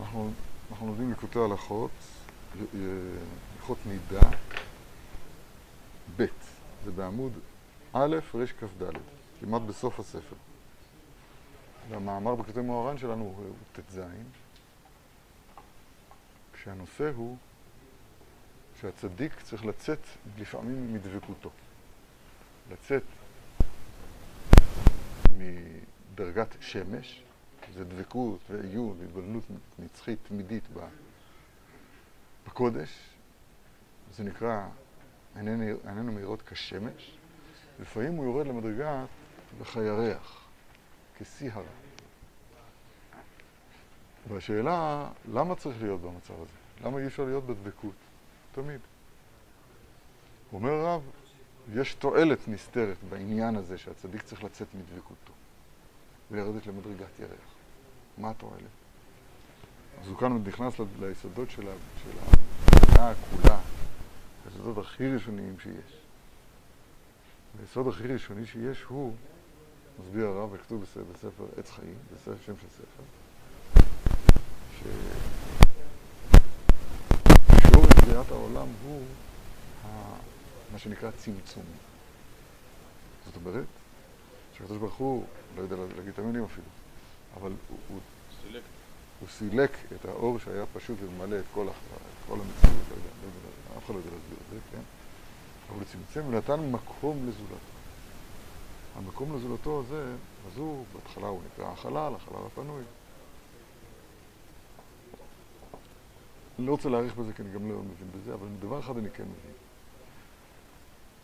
אנחנו, לומדים ליקוטי הלכות, הלכות נידה, ב', זה בעמוד א', רכ"ד, כמעט בסוף הספר. והמאמר בכתבי מוהר"ן שלנו הוא ט"ז, כשהנושא הוא שהצדיק צריך לצאת לפעמים מדבקותו. לצאת מדרגת שמש, זה דבקות ועיון והתבוננות נצחית תמידית בקודש, זה נקרא עינינו מאירות כשמש, לפעמים הוא יורד למדרגה וכירח, כשיא הרע. והשאלה, למה צריך להיות במצב הזה? למה אי אפשר להיות בדבקות? תמיד. אומר הרב, יש תועלת נסתרת בעניין הזה שהצדיק צריך לצאת מדבקותו ולרדת למדרגת ירח. מה התועלת? אז הוא כאן נכנס ליסודות של המדינה כולה, היסודות הכי ראשוניים שיש. היסוד הכי ראשוני שיש הוא, מסביר הרב, וכתוב בספר עץ חיים, בספר שם של ספר, ששורש בריאת העולם הוא מה שנקרא צמצום. זאת אומרת, שהקדוש ברוך הוא, לא יודע להגיד את המילים אפילו, אבל הוא, הוא, סילק. הוא סילק את האור שהיה פשוט וממלא את כל, כל המציאות, לא יודע, לא יודע, אף אחד לא יודע להסביר את זה, כן? אבל הוא צמצם ונתן מקום לזולתו. המקום לזולתו הזה, אז הוא, בהתחלה הוא נקרא החלל, החלל הפנוי. אני לא רוצה להאריך בזה כי אני גם לא מבין בזה, אבל דבר אחד אני כן מבין.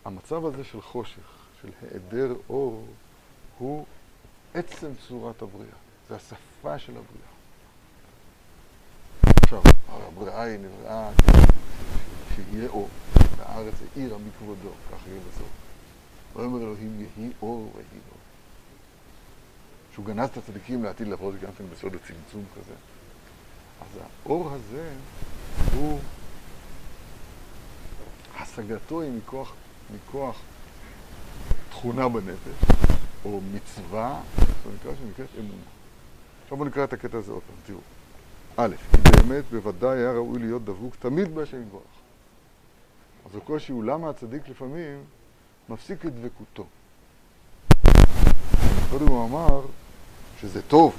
המצב הזה של חושך, של היעדר אור, הוא עצם צורת הבריאה. זה השפה של הבריאה. עכשיו, הבריאה היא נבראה שיהיה אור. והארץ האירה מכבודו, כך יהיה בסוף. ויאמר אלוהים יהי אור ויהי אור. שהוא גנז את הצדיקים לעתיד זה גם כן בסוד הצמצום כזה. אז האור הזה הוא השגתו היא מכוח, מכוח תכונה בנפש, או מצווה, זה נקרא שנקראת אמונה. עכשיו בואו נקרא את הקטע הזה עוד פעם, תראו. א', כי באמת בוודאי היה ראוי להיות דבוק תמיד בהשם יתברך. אז הקושי הוא למה הצדיק לפעמים מפסיק את דבקותו. קודם הוא אמר שזה טוב.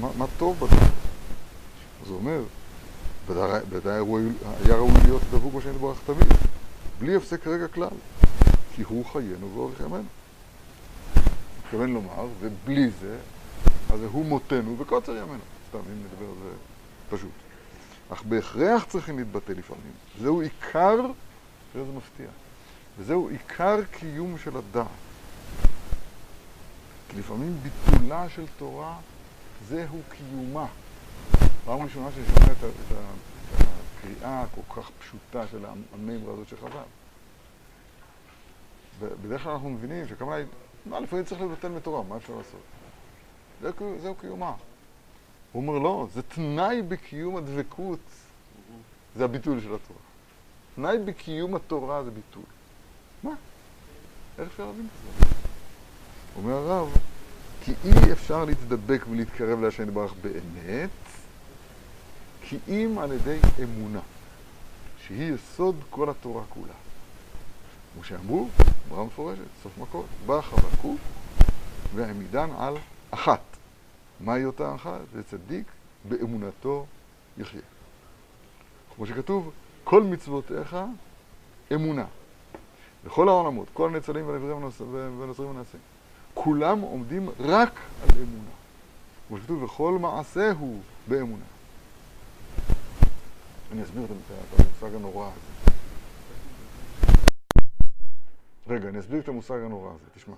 מה, מה טוב בדבר? אז הוא אומר, ודאי היה ראוי להיות דבוק בשם יתברך תמיד, בלי הפסק רגע כלל, כי הוא חיינו ואורך ימינו. מתכוון לומר, ובלי זה, אז הוא מותנו וקוצר ימינו. סתם, אם נדבר על זה פשוט. אך בהכרח צריכים להתבטא לפעמים. זהו עיקר, תראה זה מפתיע, וזהו עיקר קיום של הדעת. כי לפעמים ביטולה של תורה זהו קיומה. פעם ראשונה שאני שומע את, את, הקריאה הכל כך פשוטה של המימרה הזאת של חז"ל. בדרך כלל אנחנו מבינים שכמה מה, לפעמים צריך לבטל מתורה, מה אפשר לעשות? זה, זהו קיומה. הוא אומר, לא, זה תנאי בקיום הדבקות, זה הביטול של התורה. תנאי בקיום התורה זה ביטול. מה? איך אפשר להבין את זה? אומר הרב, כי אי אפשר להתדבק ולהתקרב להשם יתברך באמת, כי אם על ידי אמונה, שהיא יסוד כל התורה כולה. כמו שאמרו, אמרה מפורשת, סוף מכות, בא חבקוק והעמידן על אחת. מהי אותה אחת? זה צדיק באמונתו יחיה. כמו שכתוב, כל מצוותיך אמונה. בכל העולמות, כל הנצלים והנברים ונוצרים ונעשים. כולם עומדים רק על אמונה. כמו שכתוב, וכל מעשה הוא באמונה. אני אסביר את המושג הנורא הזה. רגע, אני אסביר את המושג הנורא הזה, תשמע.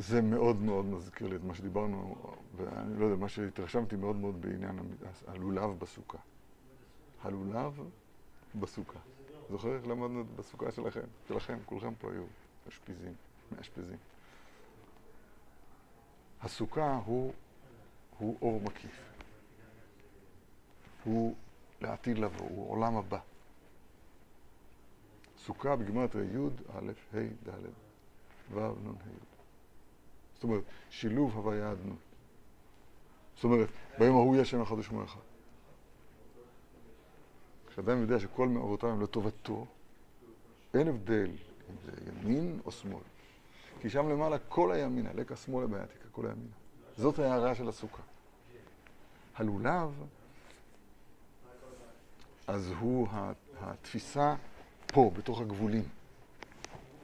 זה מאוד מאוד מזכיר לי את מה שדיברנו, ואני לא יודע, מה שהתרשמתי מאוד מאוד בעניין הלולב בסוכה. הלולב בסוכה. זוכר איך למדנו בסוכה שלכם? שלכם, כולכם פה היו אשפיזים, מאשפזים. הסוכה הוא, הוא אור מקיף. הוא לעתיד לבוא, הוא עולם הבא. סוכה בגמרת י', א', ה', ד', ו', נ', ה'. זאת אומרת, שילוב הוויה אדנות. זאת אומרת, ביום ההוא יהיה השם אחד ושמו אחד. כשאדם יודע שכל מאורותיו הם לטובתו, אין הבדל אם זה ימין או שמאל. כי שם למעלה כל הימינה, לקה שמאלה בעתיקה, כל הימינה. זאת ההערה של הסוכה. הלולב, אז הוא התפיסה פה, בתוך הגבולים.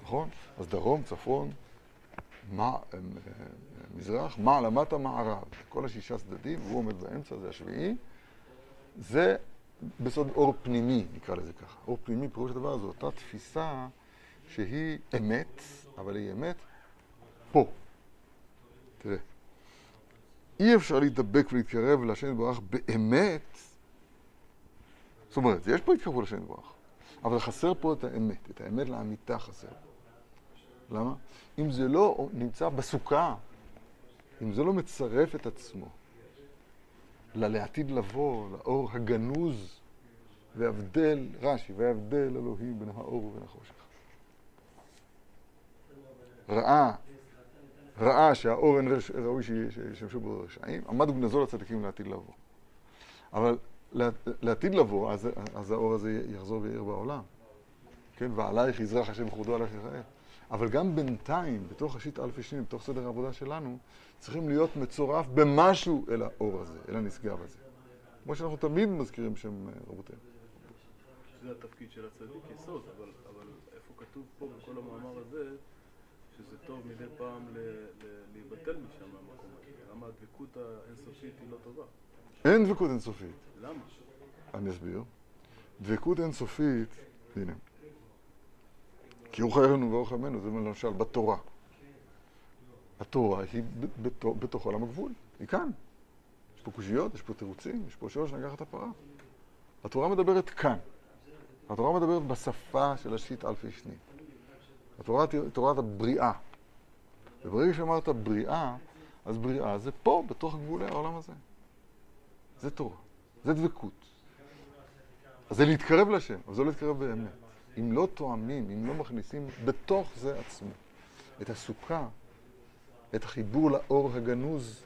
נכון? אז דרום, צפון, מזרח, מעלה, מטה, מערב. כל השישה צדדים, הוא עומד באמצע, זה השביעי. זה בסוד אור פנימי, נקרא לזה ככה. אור פנימי, פירוש הדבר, זו אותה תפיסה שהיא אמת, אבל היא אמת פה. תראה, אי אפשר להתדבק ולהתקרב להשם יתברך באמת, זאת אומרת, יש פה התקרבות להשם יתברך, אבל חסר פה את האמת, את האמת לאמיתה חסר. למה? אם זה לא נמצא בסוכה, אם זה לא מצרף את עצמו ללעתיד לבוא, לאור הגנוז, והבדל, רש"י, והבדל אלוהים בין האור ובין החושך. ראה, ראה שהאור אין ראוי שישמשו בו רשעים, עמד וגנזו לצדיקים לעתיד לבוא. אבל לעתיד לבוא, אז, אז האור הזה יחזור ויעיר בעולם. כן, ועלייך יזרח השם וכבודו עלייך ישראל. אבל גם בינתיים, בתוך השיט אלפי שנים, בתוך סדר העבודה שלנו, צריכים להיות מצורף במשהו אל האור הזה, אל הנשגב הזה. כמו שאנחנו תמיד מזכירים שם אה, רבותינו. זה התפקיד של הצדיק יסוד, אבל, אבל איפה כתוב פה בכל המאמר הזה, שזה טוב מדי פעם ל, ל, להיבטל משם מהמקום הזה? למה הדבקות האינסופית היא לא טובה? אין דבקות אינסופית. למה? אני אסביר. דבקות אינסופית, הנה. כי הוא חיינו ואורך ימינו, זה למשל בתורה. התורה היא בתוך, עולם הגבול, היא כאן. יש פה קושיות, יש פה תירוצים, יש פה שורש נגח את הפרה. התורה מדברת כאן. התורה מדברת בשפה של השיט אלפי שנים. התורה היא תורת הבריאה. וברגע שאמרת בריאה, אז בריאה זה פה, בתוך גבולי העולם הזה. זה תורה, זה דבקות. זה להתקרב לשם, אבל זה לא להתקרב באמת. אם לא תואמים, אם לא מכניסים בתוך זה עצמו את הסוכה, את החיבור לאור הגנוז,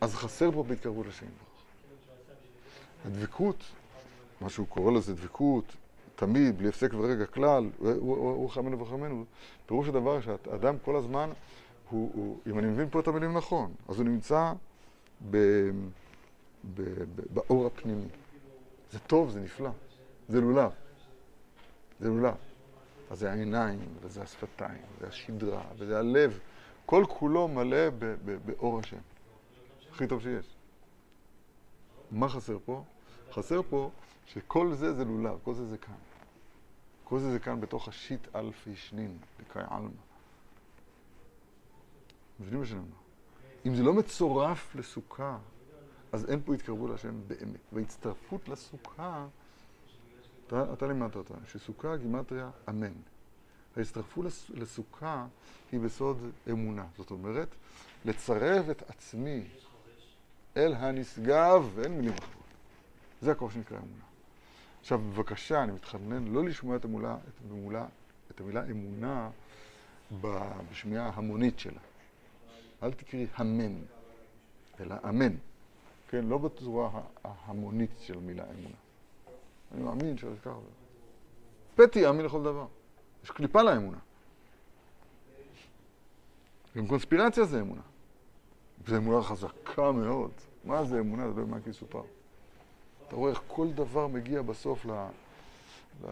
אז חסר פה בהתקרבות לשם ברוך. הדבקות, מה שהוא קורא לזה דבקות, תמיד, בלי הפסק ורגע כלל, הוא חמנו וחמנו, פירוש הדבר שהאדם כל הזמן, הוא, הוא, אם אני מבין פה את המילים נכון, אז הוא נמצא ב, ב, ב, באור הפנימי. זה טוב, זה נפלא, זה לולב. זה לולב. אז זה העיניים, וזה השפתיים, וזה השדרה, וזה הלב. כל כולו מלא באור השם. הכי טוב שיש. מה חסר פה? חסר פה שכל זה זה לולב, כל זה זה כאן. כל זה זה כאן בתוך השיט אלפי שנין, לקאי עלמא. מבינים מה שאני אומר? אם זה לא מצורף לסוכה, אז אין פה התקרבות להשם באמת. והצטרפות לסוכה אתה, אתה לימדת אותה, שסוכה גימטריה אמן. ההצטרפות לסוכה היא בסוד אמונה. זאת אומרת, לצרף את עצמי אל הנשגב, ואין מילים אחרות. זה הכוח שנקרא אמונה. עכשיו, בבקשה, אני מתחנן לא לשמוע את המולה, את, המולה, את המילה אמונה בשמיעה המונית שלה. אל תקראי המן, אלא אמן. כן, לא בצורה ההמונית של המילה אמונה. אני מאמין שזה ככה. פתי יאמין לכל דבר. יש קליפה לאמונה. גם קונספירציה זה אמונה. זו אמונה חזקה מאוד. מה זה אמונה? זה מה כי סופר. אתה רואה איך כל דבר מגיע בסוף ל... ל...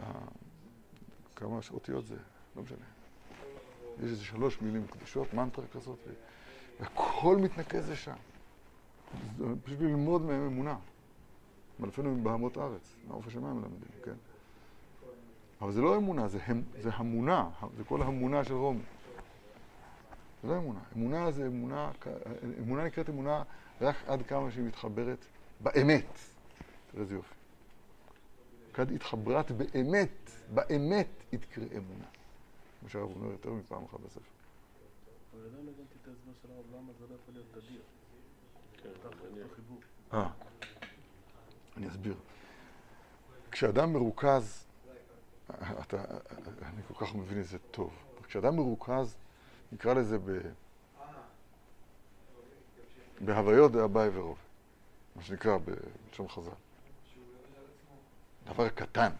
כמה אותיות זה? לא משנה. יש איזה שלוש מילים קדושות, מנטרה כזאת, והכל מתנקז לשם. פשוט ללמוד מהם אמונה. מלפנו מבהמות הארץ, מעוף השמיים מלמדים, כן? אבל זה לא אמונה, זה, הם, זה המונה, זה כל המונה של רומי. זה לא אמונה. אמונה זה אמונה, אמונה נקראת אמונה רק עד כמה שהיא מתחברת באמת. תראה איזה יופי. כד התחברת באמת, באמת יתקרא אמונה. כמו שהרב אומר יותר מפעם אחת בספר. אבל עדיין לא הבנתי את ההסבר של הרב, למה זה לא יכול להיות תדיר. כן, אה. אני אסביר. כשאדם מרוכז, אתה, אני כל כך מבין את זה טוב, כשאדם מרוכז נקרא לזה ב... בהוויות דאביי ורוב, מה שנקרא בלשון חז"ל. דבר קטן.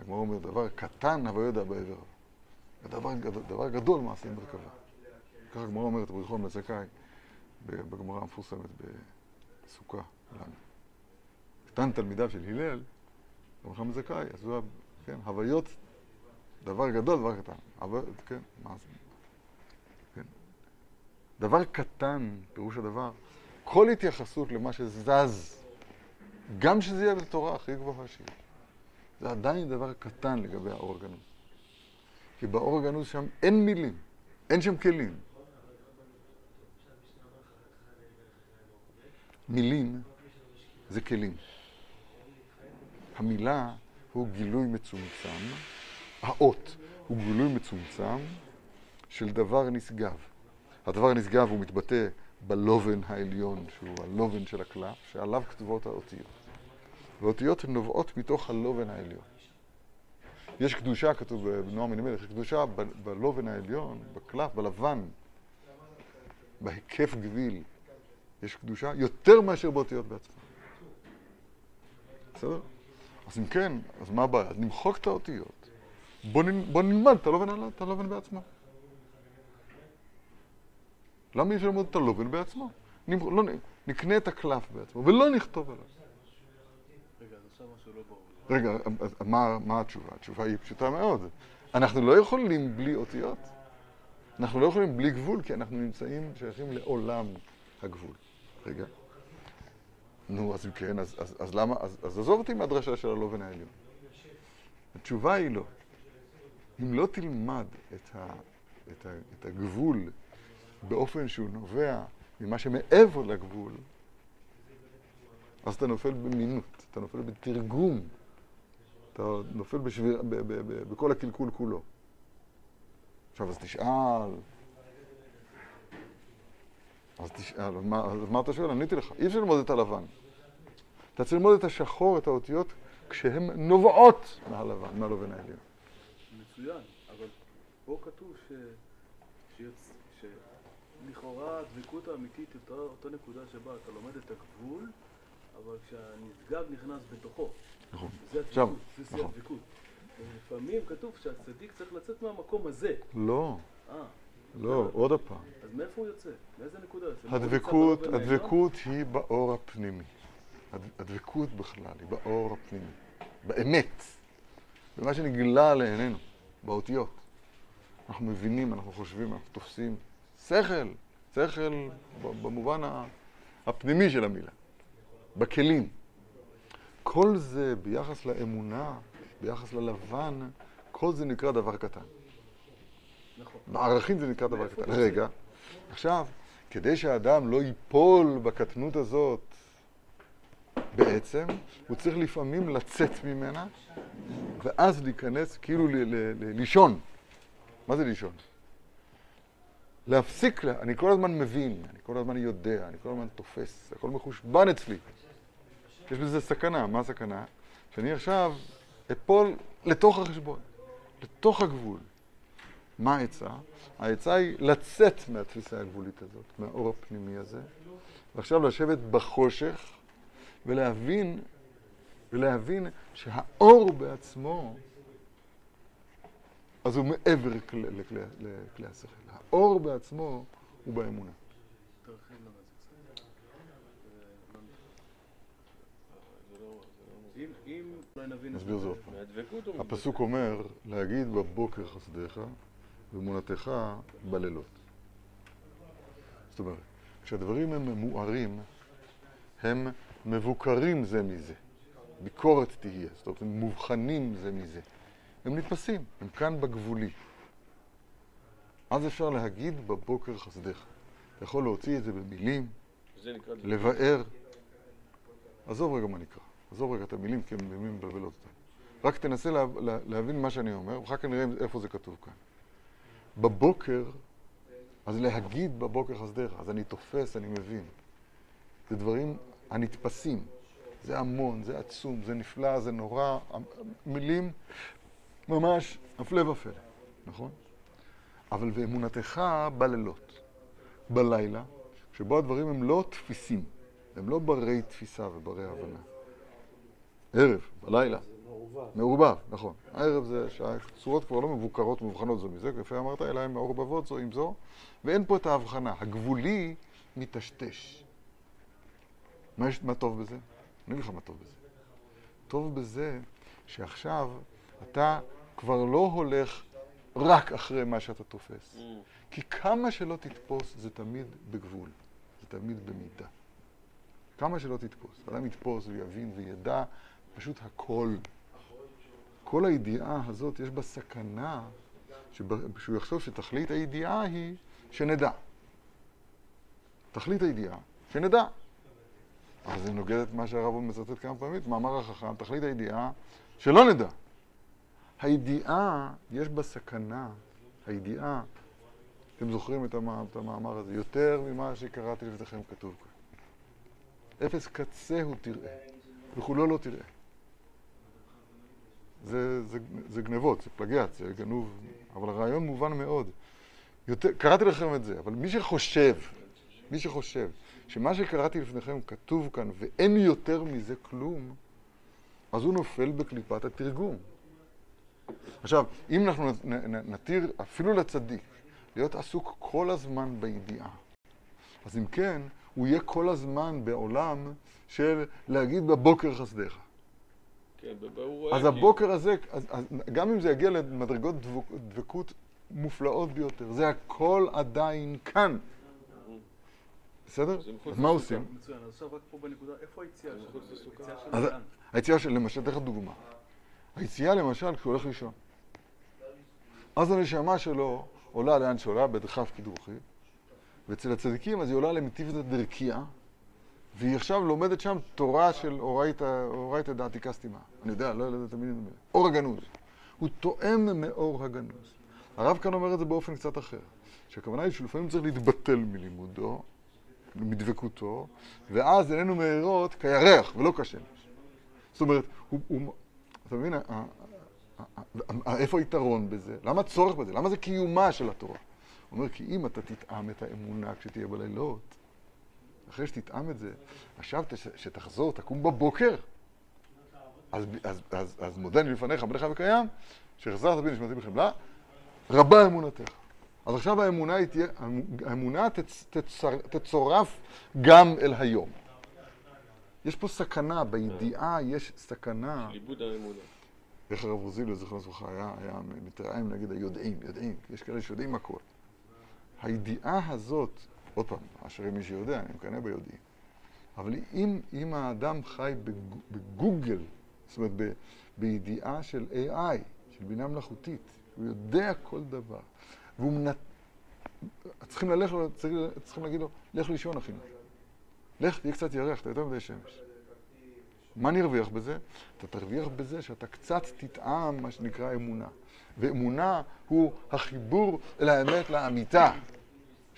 הגמרא אומר, דבר קטן הוויות דאביי ורוב. דבר, דבר גדול מעשים מרכבה. ככה הגמרא אומרת, רבי יוחנן בן זכאי, בגמרא המפורסמת בסוכה. קטן תלמידיו של הלל, רבי בן זכאי, הוא, כן, הוויות, דבר גדול, דבר קטן. הוויות, כן, מה זה? כן. דבר קטן, פירוש הדבר, כל התייחסות למה שזז, גם שזה יהיה בתורה הכי גבוהה שיש, זה עדיין דבר קטן לגבי האור הגנוז. כי באור הגנוז שם אין מילים, אין שם כלים. מילים זה כלים. המילה הוא גילוי מצומצם, האות הוא גילוי מצומצם של דבר נשגב. הדבר הנשגב הוא מתבטא בלובן העליון, שהוא הלובן של הקלף, שעליו כתובות האותיות. והאותיות נובעות מתוך הלובן העליון. יש קדושה, כתוב בנועם אלימלך, יש קדושה בלובן העליון, בקלף, בלבן, בהיקף גביל, יש קדושה יותר מאשר באותיות בעצמן. בסדר? אז אם כן, אז מה הבעיה? נמחוק את האותיות. בוא, נלמד את הלובן, את הלובן בעצמו. למה אי אפשר ללמוד את הלובן בעצמו? נמח... לא, נקנה את הקלף בעצמו, ולא נכתוב עליו. לא. רגע, אז מה, מה התשובה? התשובה היא פשוטה מאוד. אנחנו לא יכולים בלי אותיות. אנחנו לא יכולים בלי גבול, כי אנחנו נמצאים, שייכים לעולם הגבול. רגע. נו, אז אם כן, אז, אז, אז למה, אז, אז עזוב אותי מהדרשה של הלובן העליון. התשובה היא לא. אם לא תלמד את, ה, את, ה, את הגבול באופן שהוא נובע ממה שמעבר לגבול, אז אתה נופל במינות, אתה נופל בתרגום, אתה נופל בשביר, ב, ב, ב, בכל הקלקול כולו. עכשיו, אז תשאל, אז תשאל, אז מה, אז מה אתה שואל? עניתי לך. אי אפשר ללמוד את הלבן. אתה צריך ללמוד את השחור, את האותיות, כשהן נובעות מהלבן, מהלבן העליון. מצוין, אבל פה כתוב ש... שיוצ... שלכאורה הדבקות האמיתית היא אותה, אותה נקודה שבה אתה לומד את הגבול, אבל כשהנשגב נכנס בתוכו. נכון. זה הדבקות, זה נכון. הדבקות. לפעמים כתוב שהצדיק צריך לצאת מהמקום הזה. לא, אה, לא, עוד הפעם. אז מאיפה הוא יוצא? מאיזה נקודה? הדבקות, הדבקות היא באור הפנימי. הד- הדבקות בכלל היא באור הפנימי. באמת. במה שנגלה לעינינו, באותיות. אנחנו מבינים, אנחנו חושבים, אנחנו תופסים. שכל, שכל במובן הפנימי של המילה. בכלים. כל זה ביחס לאמונה, ביחס ללבן, כל זה נקרא דבר קטן. נכון. בערכים זה נקרא דבר קטן. רגע, עכשיו, כדי שהאדם לא ייפול בקטנות הזאת, בעצם, הוא צריך לפעמים לצאת ממנה, ואז להיכנס, כאילו ל- ל- ל- לישון. מה זה לישון? להפסיק, לה- אני כל הזמן מבין, אני כל הזמן יודע, אני כל הזמן תופס, הכל מחושבן אצלי. יש בזה סכנה, מה הסכנה? שאני עכשיו אפול לתוך החשבון, לתוך הגבול. מה העצה? העצה היא לצאת מהתפיסה הגבולית הזאת, מהאור הפנימי הזה, ועכשיו לשבת בחושך ולהבין, ולהבין שהאור בעצמו, אז הוא מעבר לכלי, לכלי, לכלי השכל. האור בעצמו הוא באמונה. נסביר הוא הפסוק אומר, להגיד בבוקר חסדיך ואמונתך בלילות. זאת אומרת, כשהדברים הם מוארים, הם מבוקרים זה מזה. ביקורת תהיה, זאת אומרת, הם מובחנים זה מזה. הם נתפסים, הם כאן בגבולי. אז אפשר להגיד בבוקר חסדיך. אתה יכול להוציא את זה במילים. לבאר. עזוב רגע מה נקרא. עזוב רגע את המילים, כי מילים מבלבלות אותנו. רק תנסה לה, לה, להבין מה שאני אומר, ואחר כך נראה איפה זה כתוב כאן. בבוקר, אז להגיד בבוקר חסדיך, אז אני תופס, אני מבין. זה דברים הנתפסים. זה המון, זה עצום, זה נפלא, זה נורא. מילים ממש הפלא ופלא, נכון? אבל ואמונתך בלילות, בלילה, שבו הדברים הם לא תפיסים, הם לא ברי תפיסה וברי הבנה. ערב, בלילה, מעורבב. מעורבב, נכון. הערב זה שהצורות כבר לא מבוקרות ומובחנות זו מזה, כפי אמרת, אלא הן מעורבבות זו עם זו, ואין פה את ההבחנה. הגבולי מטשטש. מה, יש, מה טוב בזה? אני אגיד לך מה טוב בזה. טוב בזה שעכשיו אתה כבר לא הולך רק אחרי מה שאתה תופס. Mm. כי כמה שלא תתפוס, זה תמיד בגבול, זה תמיד במידה. כמה שלא תתפוס. אדם יתפוס ויבין וידע פשוט הכל. כל הידיעה הזאת, יש בה סכנה שהוא יחשוב שתכלית הידיעה היא שנדע. תכלית הידיעה, שנדע. אבל זה נוגד את מה שהרב מצטט כמה פעמים, מאמר החכם, תכלית הידיעה, שלא נדע. הידיעה, יש בה סכנה, הידיעה, אתם זוכרים. את המאמר הזה, יותר ממה שקראתי לפניכם כתוב כאן. אפס קצהו תראה, וכולו לא תראה. זה, זה, זה גנבות, זה פלגיאט, זה גנוב, אבל הרעיון מובן מאוד. יותר, קראתי לכם את זה, אבל מי שחושב, מי שחושב שמה שקראתי לפניכם כתוב כאן ואין יותר מזה כלום, אז הוא נופל בקליפת התרגום. עכשיו, אם אנחנו נתיר אפילו לצדיק להיות עסוק כל הזמן בידיעה, אז אם כן, הוא יהיה כל הזמן בעולם של להגיד בבוקר חסדיך. כן, והוא רואה אז הבוקר הזה, אז, אז, גם אם זה יגיע למדרגות דבוק, דבקות מופלאות ביותר, זה הכל עדיין כאן. בסדר? אז מה. עושים? מצוין, אז עכשיו רק פה בנקודה, איפה היציאה לסוכה. היציאה של, למשל, לך דוגמה. היציאה למשל כשהוא הולך לישון. אז הנשמה שלו עולה לאן שעולה, בדחף קידוחי, ואצל הצדיקים אז היא עולה למטיבתא דרכיה, והיא עכשיו לומדת שם תורה של אורייתא דעתיקה סתימה. אני יודע, לא יודע את המילים האלה. אור הגנוז. הוא תואם מאור הגנוז. הרב כאן אומר את זה באופן קצת אחר, שהכוונה היא שלפעמים צריך להתבטל מלימודו, מדבקותו, ואז עינינו מאירות כירח ולא כשמש. זאת אומרת, הוא, הוא, אתה מבין, איפה היתרון בזה? למה הצורך בזה? למה זה קיומה של התורה? הוא אומר, כי אם אתה תטעם את האמונה כשתהיה בלילות, אחרי שתטעם את זה, עכשיו שתחזור, תקום בבוקר. אז, אז, אז, אז מודה אני לפניך, מלך וקיים, שהחזרת בי נשמתי בחמלה, רבה אמונתך. אז עכשיו האמונה, תהיה, האמונה תצ, תצר, תצורף גם אל היום. יש פה סכנה, בידיעה יש סכנה. של איבוד האמונה. איך הרב רוזילio, זכרונו לברכה, היה, היה מתרעם נגד היודעים, יודעים, יש כאלה שיודעים הכל. הידיעה הזאת, עוד פעם, אשרי מי שיודע, אני מקנא ביודעים. אבל אם, אם האדם חי בג- בגוגל, זאת אומרת ב, בידיעה של AI, של בינה מלאכותית, הוא יודע כל דבר, והוא מנ... צריכים ללכת, צריך, צריכים להגיד לו, לך לישון אחינו. לך, תהיה קצת ירח, אתה יותר מדי שמש. מה נרוויח בזה? אתה תרוויח בזה שאתה קצת תטעם מה שנקרא אמונה. ואמונה הוא החיבור אל האמת לאמיתה,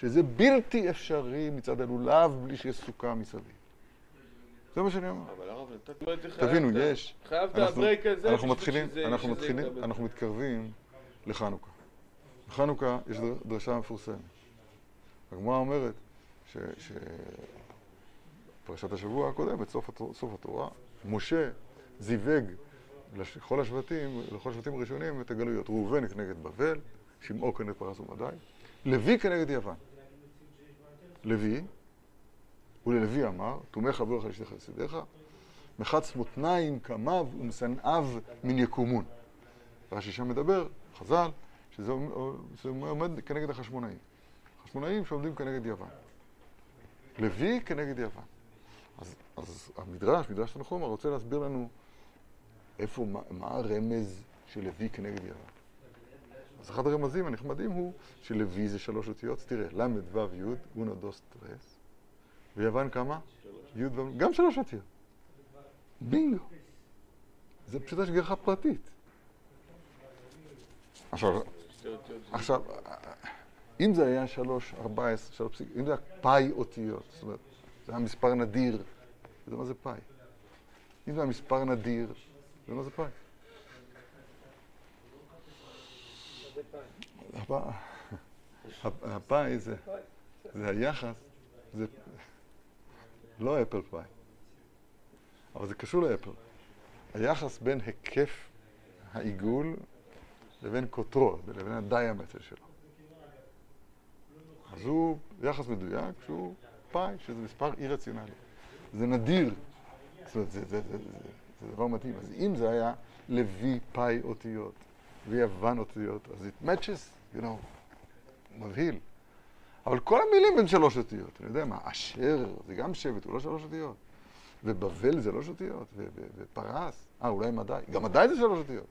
שזה בלתי אפשרי מצד הלולב בלי שיש סוכה מסביב. זה מה שאני אומר. אבל הרב, נתת לו את זה תבינו, יש. חייב את הברייק הזה אנחנו מתחילים, אנחנו מתחילים. אנחנו מתקרבים לחנוכה. בחנוכה יש דר- דרשה מפורסמת. הגמרא אומרת ש... ש... פרשת השבוע הקודמת, סוף התורה, משה זיווג לכל השבטים, לכל השבטים הראשונים את הגלויות. ראובן כנגד בבל, שמעו כנגד פרס ומדי, לוי כנגד יוון. לוי, וללוי אמר, תומך חברך לאשתך לצדך, מחץ מותניים קמיו ומשנאיו מן יקומון. רש"י שם מדבר, חז"ל, שזה עומד- כנגד החשמונאים. חשמונאים שעומדים כנגד יוון. לוי כנגד יוון. אז, אז המדרש, מדרש תנחומא, רוצה להסביר לנו איפה, מה, מה הרמז של לוי כנגד יוון. אז אחד הרמזים הנחמדים הוא שלוי זה שלוש אותיות, תראה, ל"ו י', אונו דוס טרס, ויוון כמה? י' ו... גם שלוש אותיות. בינגו. זה פשוט השגחה פרטית. עכשיו, זה- עכשיו, אם זה היה שלוש, ארבע עשרה, שלוש פסיק, אם זה היה פאי אותיות, זאת אומרת, זה היה מספר נדיר, אתה יודע מה זה פאי? אם זה היה מספר נדיר, יודע מה זה פאי? הפאי זה, זה היחס, זה לא אפל פאי, אבל זה קשור לאפל. היחס בין היקף העיגול לבין קוטרו, לבין הדיאמטר שלו. אז הוא יחס מדויק שהוא פאי, שזה מספר אי רציונלי. זה נדיר. זאת אומרת, זה, זה, דבר מדהים. אז אם זה היה לוי פאי אותיות ויוון אותיות, אז it matches, you know, מבהיל. אבל כל המילים בין שלוש אותיות. אני יודע מה, אשר זה גם שבט, הוא לא שלוש אותיות. ובבל זה לא אותיות, ופרס, אה, אולי מדי, גם מדי זה שלוש אותיות.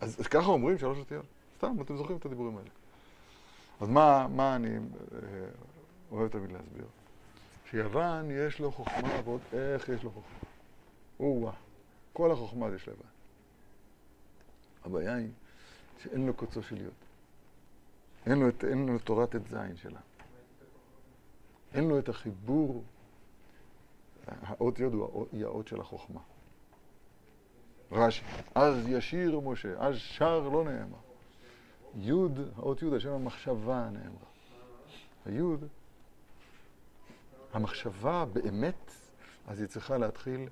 אז, אז ככה אומרים שלוש אותיות? סתם, אתם זוכרים את הדיבורים האלה. אז מה, מה אני אה, אוהב תמיד להסביר? שיוון יש לו חוכמה, ועוד איך יש לו חוכמה. או-אה, כל החוכמה יש ליוון. הבעיה היא שאין לו קוצו של יוד. אין לו, את, אין לו תורת זין שלה. אין לו את החיבור, האות יוד היא האות של החוכמה. רש"י, אז ישיר משה, אז שר לא נאמר. יוד, האות יוד, השם המחשבה נאמרה. היוד, המחשבה באמת, אז היא צריכה להתחיל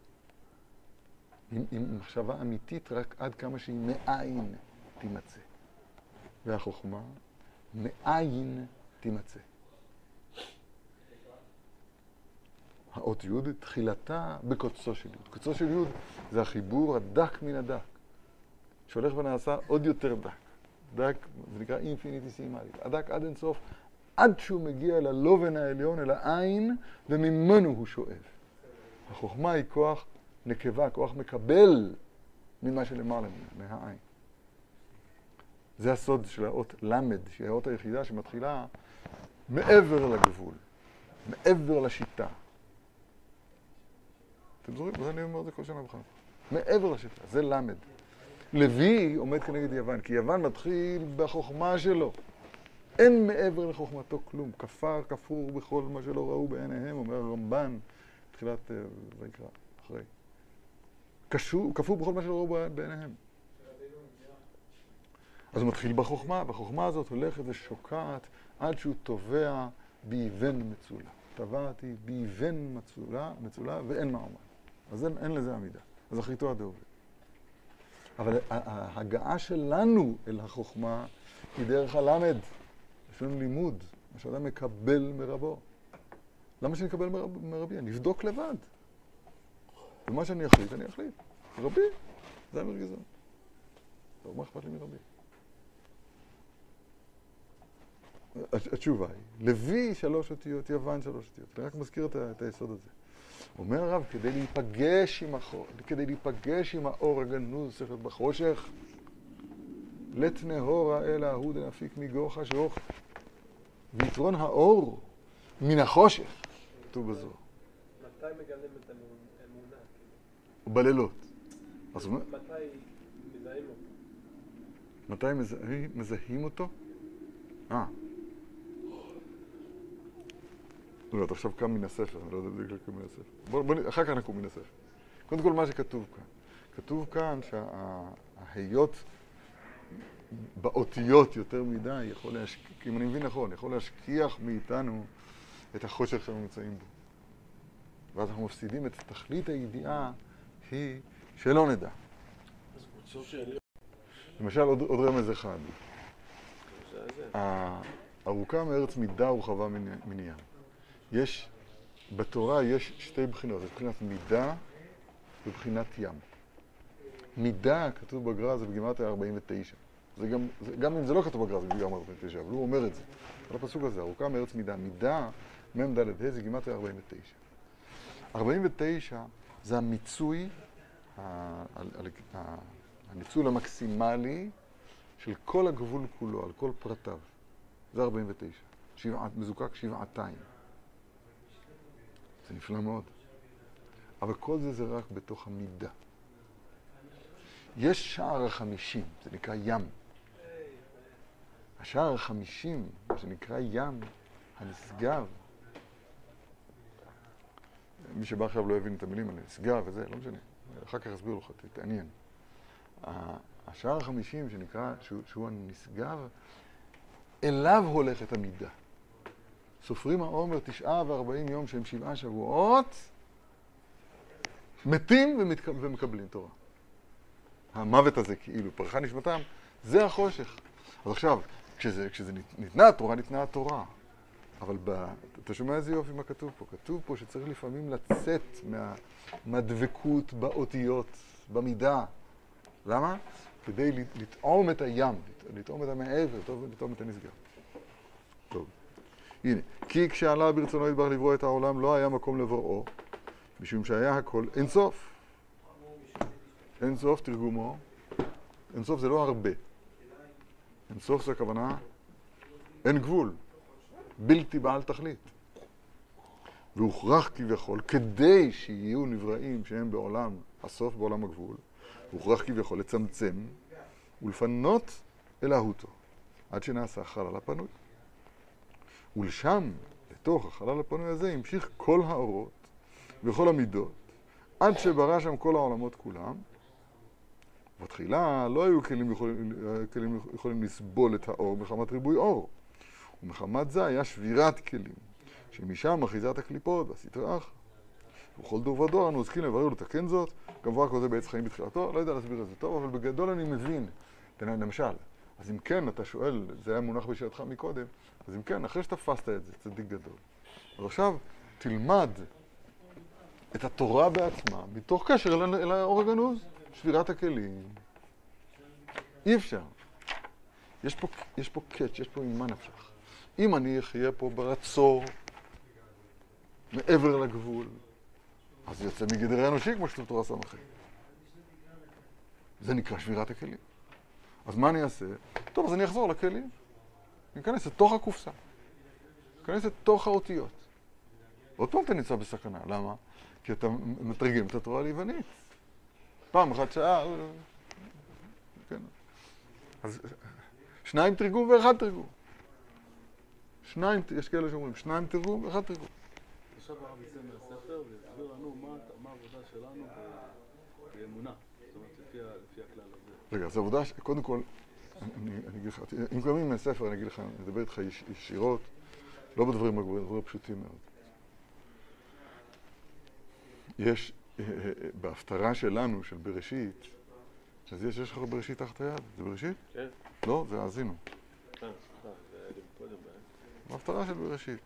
עם, עם מחשבה אמיתית רק עד כמה שהיא מאין תימצא. והחוכמה, מאין תימצא. האות יוד, תחילתה בקוצו של יוד. קוצו של יוד זה החיבור הדק מן הדק, שהולך ונעשה עוד יותר דק. דק, זה נקרא אינפיניטיסימלי, הדק עד אינסוף, עד שהוא מגיע ללובן העליון, אל העין, וממנו הוא שואב. החוכמה היא כוח נקבה, כוח מקבל ממה שלמעלה ממנו, מהעין. זה הסוד של האות ל', שהיא האות היחידה שמתחילה מעבר לגבול, מעבר לשיטה. אתם זוכרים? אני אומר את זה כל שנה בחנוכה. מעבר לשיטה, זה ל'. לוי עומד כנגד יוון, כי יוון מתחיל בחוכמה שלו. אין מעבר לחוכמתו כלום. כפר כפור בכל מה שלא ראו בעיניהם, אומר הרמב"ן, תחילת אה, ויקרא, אחרי. כפור בכל מה שלא ראו בעיניהם. אז הוא מתחיל בחוכמה, והחוכמה הזאת הולכת ושוקעת עד שהוא טובע באבן מצולה. טבעתי באבן מצולה, מצולה ואין מעמד. אז אין, אין לזה עמידה. אז אחריתו הדעובד. אבל ההגעה שלנו אל החוכמה היא דרך הלמד. יש לנו לימוד, מה שאדם מקבל מרבו. למה שאני אקבל מרב, מרבי? אבדוק לבד. ומה שאני אחליט, אני אחליט. רבי, זה המרגזון. טוב, מה אכפת לי מרבי? התשובה היא, לוי שלוש אותיות, יוון שלוש אותיות. אני רק מזכיר את, את היסוד הזה. אומר הרב, כדי להיפגש עם החור, כדי להיפגש עם האור הגנוז צריך להיות בחושך, לית נהורה אלא ההוא דנפיק מגוחה שוך, ויתרון האור מן החושך, כתוב בזוהר. מתי מגלם את? בלילות. אז מה- מתי מזהים אותו? מתי מזהים, מזהים אותו? אה. לא, אתה עכשיו קם מן הספר, אני לא יודע בדיוק לקום מן הספר. בוא, בוא, אחר כך נקום מן הספר. קודם כל, מה שכתוב כאן. כתוב כאן שההיות באותיות יותר מדי יכול להשכיח, אם אני מבין נכון, יכול להשכיח מאיתנו את החושך שאנחנו נמצאים בו. ואז אנחנו מפסידים את תכלית הידיעה, היא שלא נדע. למשל, עוד, עוד רמז אחד. זה זה. הארוכה מארץ מידה ורחבה ים. יש, בתורה יש שתי בחינות, יש בחינת מידה ובחינת ים. מידה, כתוב בגר"א, זה בגימטריה 49. זה גם, זה, גם אם זה לא כתוב בגר"א, זה בגימטריה 49, אבל הוא אומר את זה. על הפסוק הזה, ארוכה מארץ מידה. מידה, מ"ד ה', זה גימטריה 49. 49 זה המיצוי, הניצול המקסימלי של כל הגבול כולו, על כל פרטיו. זה 49. שבעת, מזוקק שבעתיים. זה נפלא מאוד. אבל כל זה זה רק בתוך המידה. יש שער החמישים, זה נקרא ים. השער החמישים, מה שנקרא ים, הנשגב, מי שבא עכשיו לא הבין את המילים האלה, נשגב וזה, לא משנה, אחר כך אסביר לך, תתעניין. השער החמישים שנקרא, שהוא, שהוא הנשגב, אליו הולכת המידה. סופרים העומר תשעה וארבעים יום שהם שבעה שבועות, מתים ומתק... ומקבלים תורה. המוות הזה כאילו, פרחה נשמתם, זה החושך. אז עכשיו, כשזה, כשזה ניתנה התורה, ניתנה התורה. אבל ב... אתה שומע איזה יופי מה כתוב פה? כתוב פה שצריך לפעמים לצאת מה... מהדבקות באותיות, במידה. למה? כדי לט- לטעום את הים, לט- לטעום את המעבר, לטעום- את הנסגר. טוב, הנה. כי כשעלה ברצונו ידבר לברוא את העולם, לא היה מקום לבוראו, משום שהיה הכל אין סוף. אין סוף תרגומו, אין סוף זה לא הרבה. אין סוף זה הכוונה, אין גבול, בלתי בעל תכלית. והוכרח כביכול, כדי שיהיו נבראים שהם בעולם הסוף, בעולם הגבול, הוכרח כביכול לצמצם ולפנות אל ההותו, עד שנעשה חלל הפנוי. ולשם, לתוך החלל הפנוי הזה, המשיך כל האורות וכל המידות, עד שברא שם כל העולמות כולם. בתחילה לא היו כלים יכולים, כלים יכולים לסבול את האור מחמת ריבוי אור. ומחמת זה היה שבירת כלים, שמשם אחיזת הקליפות והסטרה אחר. ובכל דור ודור אנו עוסקים לברר ולתקן זאת, כמובן כל זה בעץ חיים בתחילתו, לא יודע להסביר את זה טוב, אבל בגדול אני מבין. למשל, אז אם כן, אתה שואל, זה היה מונח בשאלתך מקודם, אז אם כן, אחרי שתפסת את זה, צדיק גדול. אז עכשיו תלמד את התורה בעצמה, מתוך קשר אל האור הגנוז, שבירת הכלים. אי אפשר. יש פה, יש פה קאץ', יש פה ממה נפשך. אם אני אחיה פה ברצור, מעבר לגבול, אז זה יוצא מגדר האנושי, כמו שכתוב תורה ס"ח. זה נקרא שבירת הכלים. אז מה אני אעשה? טוב, אז אני אחזור לכלים. אני אכנס לתוך הקופסה. אכנס לתוך האותיות. עוד פעם אתה נמצא בסכנה. למה? כי אתה מתרגם את התורה ליוונית. פעם אחת שעה... כן. אז שניים תרגום ואחד תרגום. שניים, יש כאלה שאומרים שניים תרגום ואחד תרגום. עכשיו הרב יצא מהספר ויסביר לנו מה העבודה שלנו באמונה. זאת אומרת, לפי הכלל הזה. רגע, אז העבודה, ש- קודם כל, אני, אני, אני אגיד לך, אם קוראים מהספר, אני אגיד לך, אני אדבר איתך יש, ישירות, לא בדברים הגבוהים, דברים פשוטים מאוד. יש, אה, אה, אה, בהפטרה שלנו, של בראשית, אז יש, יש לך בראשית תחת היד, זה בראשית? כן. לא, זה האזינו. אה, סליחה, זה היה לי קודם. אה? בהפטרה של בראשית,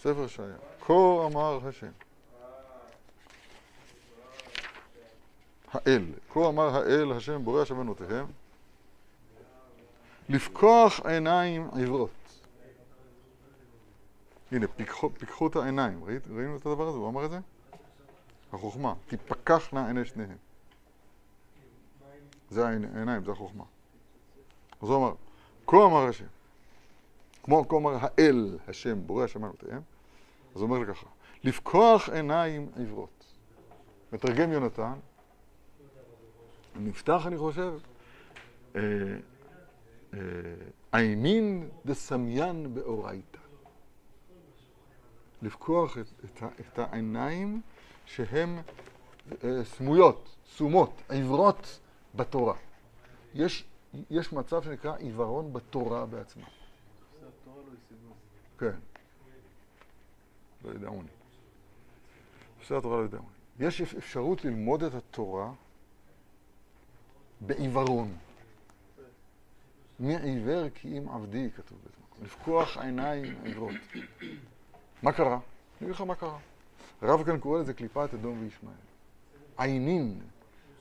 ספר ישעיה. כה אמר השם. האל, כה אמר האל, השם בורא שבנותיהם, לפקוח עיניים עיוורות. הנה, פיקחו, את העיניים, ראית, ראינו את הדבר הזה? הוא אמר את זה? החוכמה, תפקחנה עיני שניהם. זה העיניים, זה החוכמה. אז הוא אמר, כה אמר השם. כמו כה אמר האל, השם, בורא שמנותיהם, אז הוא אומר לי ככה, לפקוח עיניים עיוורות. מתרגם יונתן, נפתח, אני חושב, אה, אה, עינין דסמיין באורייתא. לפקוח את, את, את העיניים שהן אה, סמויות, סומות, עיוורות בתורה. יש, יש מצב שנקרא עיוורון בתורה בעצמה. זה התורה לא ישיגו. כן. לא ידעוני. נושא התורה לא ידעוני. יש אפ- אפשרות ללמוד את התורה בעיוורון. מי עיוור כי אם עבדי, כתוב באיזה מקום. לפקוח עיניים עיוורות. מה קרה? אני אגיד לך מה קרה. הרב כאן קורא לזה קליפת אדום וישמעאל. עינין,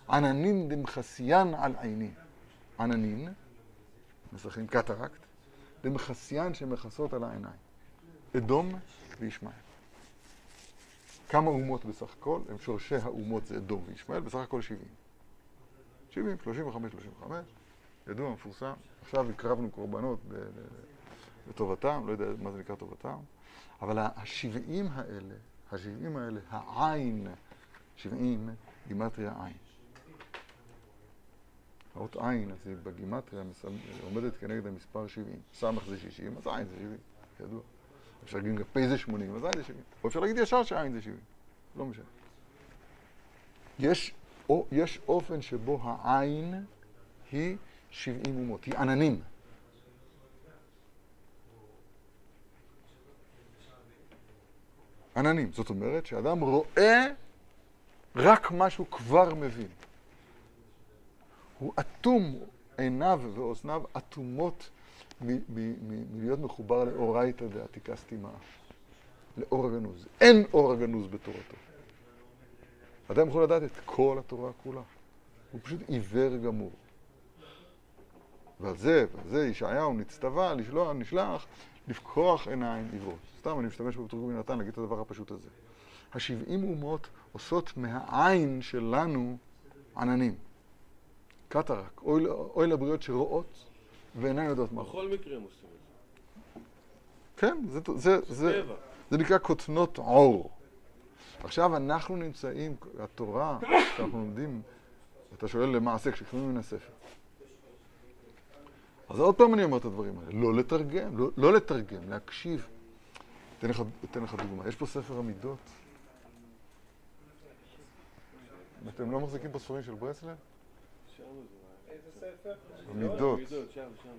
עננין דמחסיין על עינין. עננין, נסחים קטרקט, דמחסיין שמכסות על העיניים. אדום וישמעאל. כמה אומות בסך הכל? הם שורשי האומות זה אדום וישמעאל, בסך הכל 70. 70, 35, 35, ידוע, מפורסם. עכשיו הקרבנו קורבנות לטובתם, לא יודע מה זה נקרא טובתם, אבל השבעים האלה, השבעים האלה, העין, שבעים, גימטריה עין. האות עין, אז היא בגימטריה עומדת כנגד המספר 70. סמך זה 60, אז עין זה 70, ידוע. אפשר להגיד גם פ' זה 80, אז עין זה 70. או אפשר להגיד ישר שעין זה 70, לא משנה. יש, או, יש אופן שבו העין היא 70 אומות, היא עננים. עננים. זאת אומרת שאדם רואה רק מה שהוא כבר מבין. הוא אטום, עיניו ואוזניו אטומות מלהיות מחובר לאורייתא דעתיקה סתימה, לאור הגנוז. אין אור הגנוז בתורתו. אדם יכול לדעת את כל התורה כולה. הוא פשוט עיוור גמור. ועל זה, ועל זה ישעיהו נצטווה, לשלוח, נשלח, לפקוח עיניים עיוורות. סתם, אני משתמש בתרגום מן נתן להגיד את הדבר הפשוט הזה. השבעים אומות עושות מהעין שלנו עננים. קטרק, אוי, אוי לבריות שרואות ואינן יודעות מה. בכל מקרה הם עושים את זה. כן, זה, זה, זה. זה נקרא כותנות עור. עכשיו אנחנו נמצאים, התורה, שאנחנו לומדים, אתה שואל למעשה כשקוראים מן הספר. אז עוד פעם אני אומר את הדברים האלה, לא לתרגם, לא, לא לתרגם, להקשיב. אתן לך, אתן לך דוגמה, יש פה ספר המידות. אתם לא מחזיקים פה ספרים של ברסלב? שם זה... איזה ספר? המידות. מידות, שם, שם.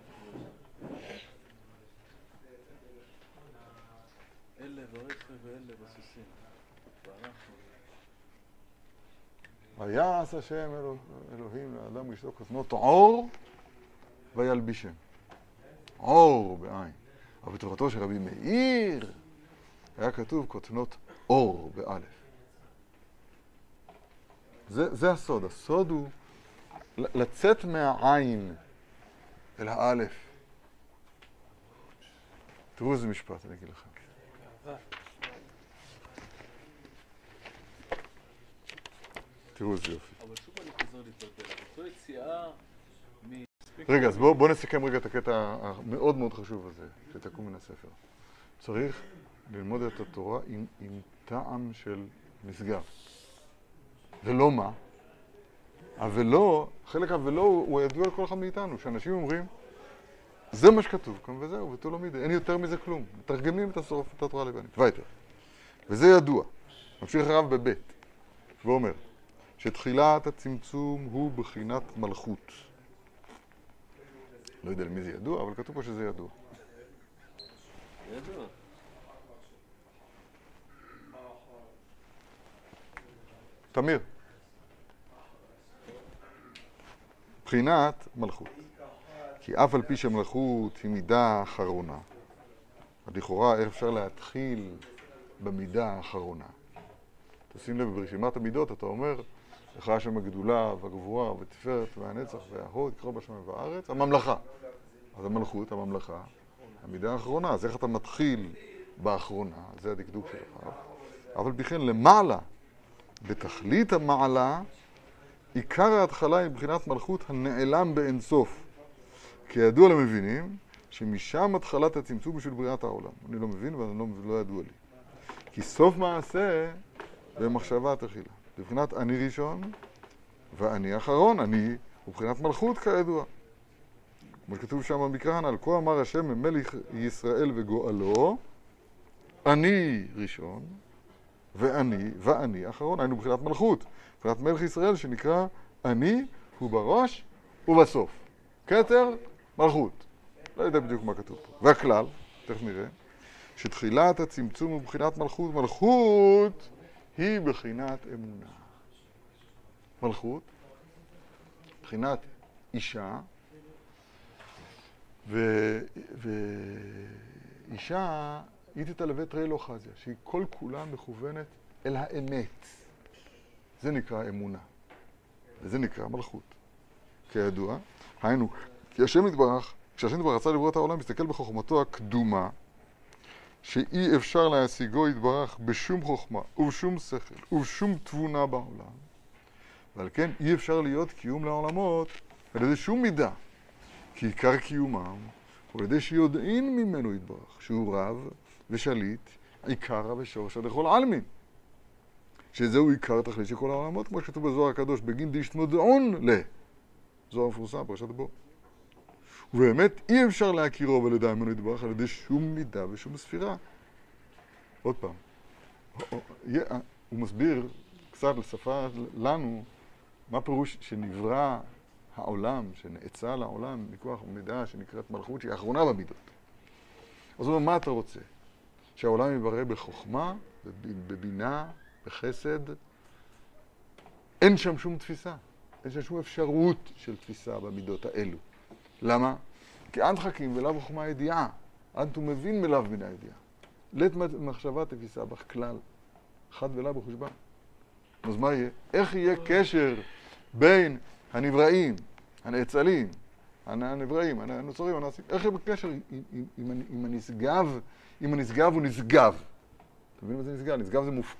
אלה ברכב ואלה בסוסים. ואנחנו... ויעש השם אלוה- אלוהים לאדם ואשתו כותנות עור וילבישם. עור בעין. אבל בתורתו של רבי מאיר היה כתוב כותנות אור באלף. זה, זה הסוד. הסוד הוא לצאת מהעין אל האלף. תראו איזה משפט אני אגיד לכם. תראו איזה יופי. רגע, אז בואו בוא נסכם רגע את הקטע המאוד מאוד חשוב הזה, שתקום מן הספר. צריך ללמוד את התורה עם, עם טעם של מסגר. ולא מה? הוולא, חלק הוולא הוא, הוא ידוע לכל אחד מאיתנו, שאנשים אומרים, זה מה שכתוב כאן וזהו, ותו לא מידי, אין יותר מזה כלום. מתרגמים את, התורה לבנית. וייטר. וזה ידוע. ממשיך הרב בבית, ואומר, שתחילת הצמצום הוא בחינת מלכות. לא יודע למי זה ידוע, אבל כתוב פה שזה ידוע. ידוע. תמיר. בחינת מלכות. כי אף על פי שמלכות היא מידה אחרונה, לכאורה איך אפשר להתחיל במידה האחרונה? תשים לב, ברשימת המידות אתה אומר, לך השם הגדולה והגבורה ותפארת והנצח וההוד, יקרא בשמיים ובארץ, הממלכה. אז המלכות, הממלכה, המידה האחרונה, אז איך אתה מתחיל באחרונה, זה הדקדוק שלך. אבל בכן למעלה, בתכלית המעלה, עיקר ההתחלה היא מבחינת מלכות הנעלם באינסוף. כידוע למבינים, שמשם התחלת הצמצום בשביל בריאת העולם. אני לא מבין ולא לא ידוע לי. כי סוף מעשה במחשבה תחילה. מבחינת אני ראשון ואני אחרון, אני מבחינת מלכות כידוע. כמו שכתוב שם במקרא הנ"ל, כה אמר השם ממלך ישראל וגואלו, אני ראשון ואני ואני אחרון, היינו מבחינת מלכות, מבחינת מלך ישראל שנקרא אני הוא בראש ובסוף. כתר מלכות. לא יודע בדיוק מה כתוב פה. והכלל, תכף נראה, שתחילת הצמצום הוא בחינת מלכות, מלכות היא בחינת אמונה. מלכות, בחינת אישה, ואישה היא תתלווה תרי לא חזיה, שהיא כל כולה מכוונת אל האמת. זה נקרא אמונה, וזה נקרא מלכות. כידוע, היינו, כי השם יתברך, כשהשם יתברך רצה לברוא את העולם, מסתכל בחוכמתו הקדומה, שאי אפשר להשיגו יתברך בשום חוכמה ובשום שכל ובשום תבונה בעולם, ועל כן אי אפשר להיות קיום לעולמות על ידי שום מידה, כי עיקר קיומם הוא על ידי שיודעין ממנו יתברך, שהוא רב ושליט, עיקרא ושורשא לכל עלמין. שזהו עיקר תכלית של כל העולמות, כמו שכתוב בזוהר הקדוש, בגין דישתמודעון ל. זוהר מפורסם, פרשת בו. ובאמת אי אפשר להכירו ולדע ממנו יתברך על ידי שום מידה ושום ספירה. עוד פעם, הוא מסביר קצת לשפה לנו מה פירוש שנברא העולם, שנעצה לעולם מכוח מידה שנקראת מלכות שהיא האחרונה במידות. אז הוא אומר, מה אתה רוצה? שהעולם יברא בחוכמה בב- בבינה, בחסד, אין שם שום תפיסה. אין שם שום אפשרות של תפיסה במידות האלו. למה? כי אנט חכים ולאו חוכמה ידיעה. אנט הוא מבין מלאו מן הידיעה. לית מחשבה תפיסה בך כלל. חד ולאו בחושבן. אז מה יהיה? איך יהיה קשר בין הנבראים, הנאצלים, הנ- הנבראים, הנ- הנוצרים, הנעשים, איך יהיה קשר עם, עם, עם, עם הנשגב, אם הנשגב הוא נשגב. אתה מבין מה זה נשגב? נשגב זה מופ...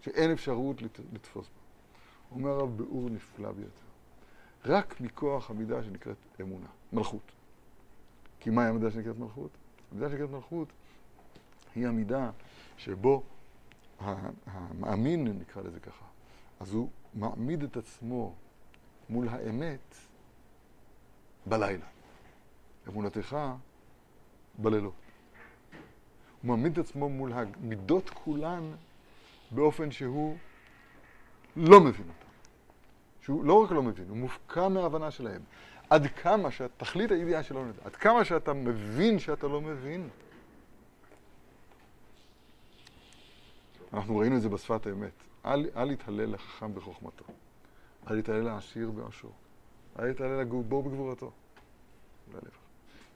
שאין אפשרות לת... לתפוס בו. אומר הרב ביאור נפלא ביותר. רק מכוח המידה שנקראת אמונה, מלכות. כי מהי המידה שנקראת מלכות? המידה שנקראת מלכות היא המידה שבו המאמין, נקרא לזה ככה, אז הוא מעמיד את עצמו מול האמת בלילה. אמונתך בלילות. הוא מעמיד את עצמו מול המידות כולן באופן שהוא לא מבין אותן. שהוא לא רק לא מבין, הוא מופקע מההבנה שלהם. עד כמה שתכלית הידיעה שלו נדע, עד כמה שאתה מבין שאתה לא מבין. אנחנו ראינו את זה בשפת האמת. אל, אל יתהלל לחכם בחוכמתו. אל יתהלל לעשיר בעשרו. אל יתהלל לבור בגבורתו.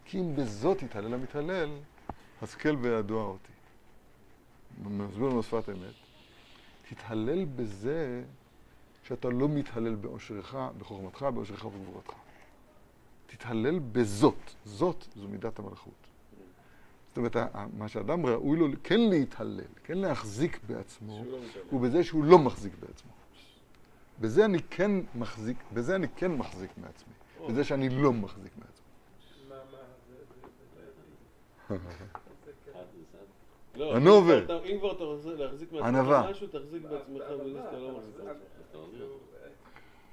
כי אם בזאת יתהלל המתהלל, השכל בידוע אותי. מסביר לנו בשפת האמת. תתהלל בזה שאתה לא מתהלל בעושרך, בחוכמתך, בעושרך ובגבורתך. תתהלל בזאת. זאת זו מידת המלכות. זאת אומרת, מה שאדם ראוי לו כן להתהלל, כן להחזיק בעצמו, לא. הוא בזה שהוא לא מחזיק בעצמו. בזה אני כן מחזיק, בזה אני כן מחזיק מעצמי. בזה שאני לא מחזיק מעצמי. מה, מה, זה, זה, זה בעייתי. לא, הנובל. אם כבר אתה- רוצה להחזיק. מעצמך משהו, תחזיק בעצמך בזה שאתה לא מחזיק מבין?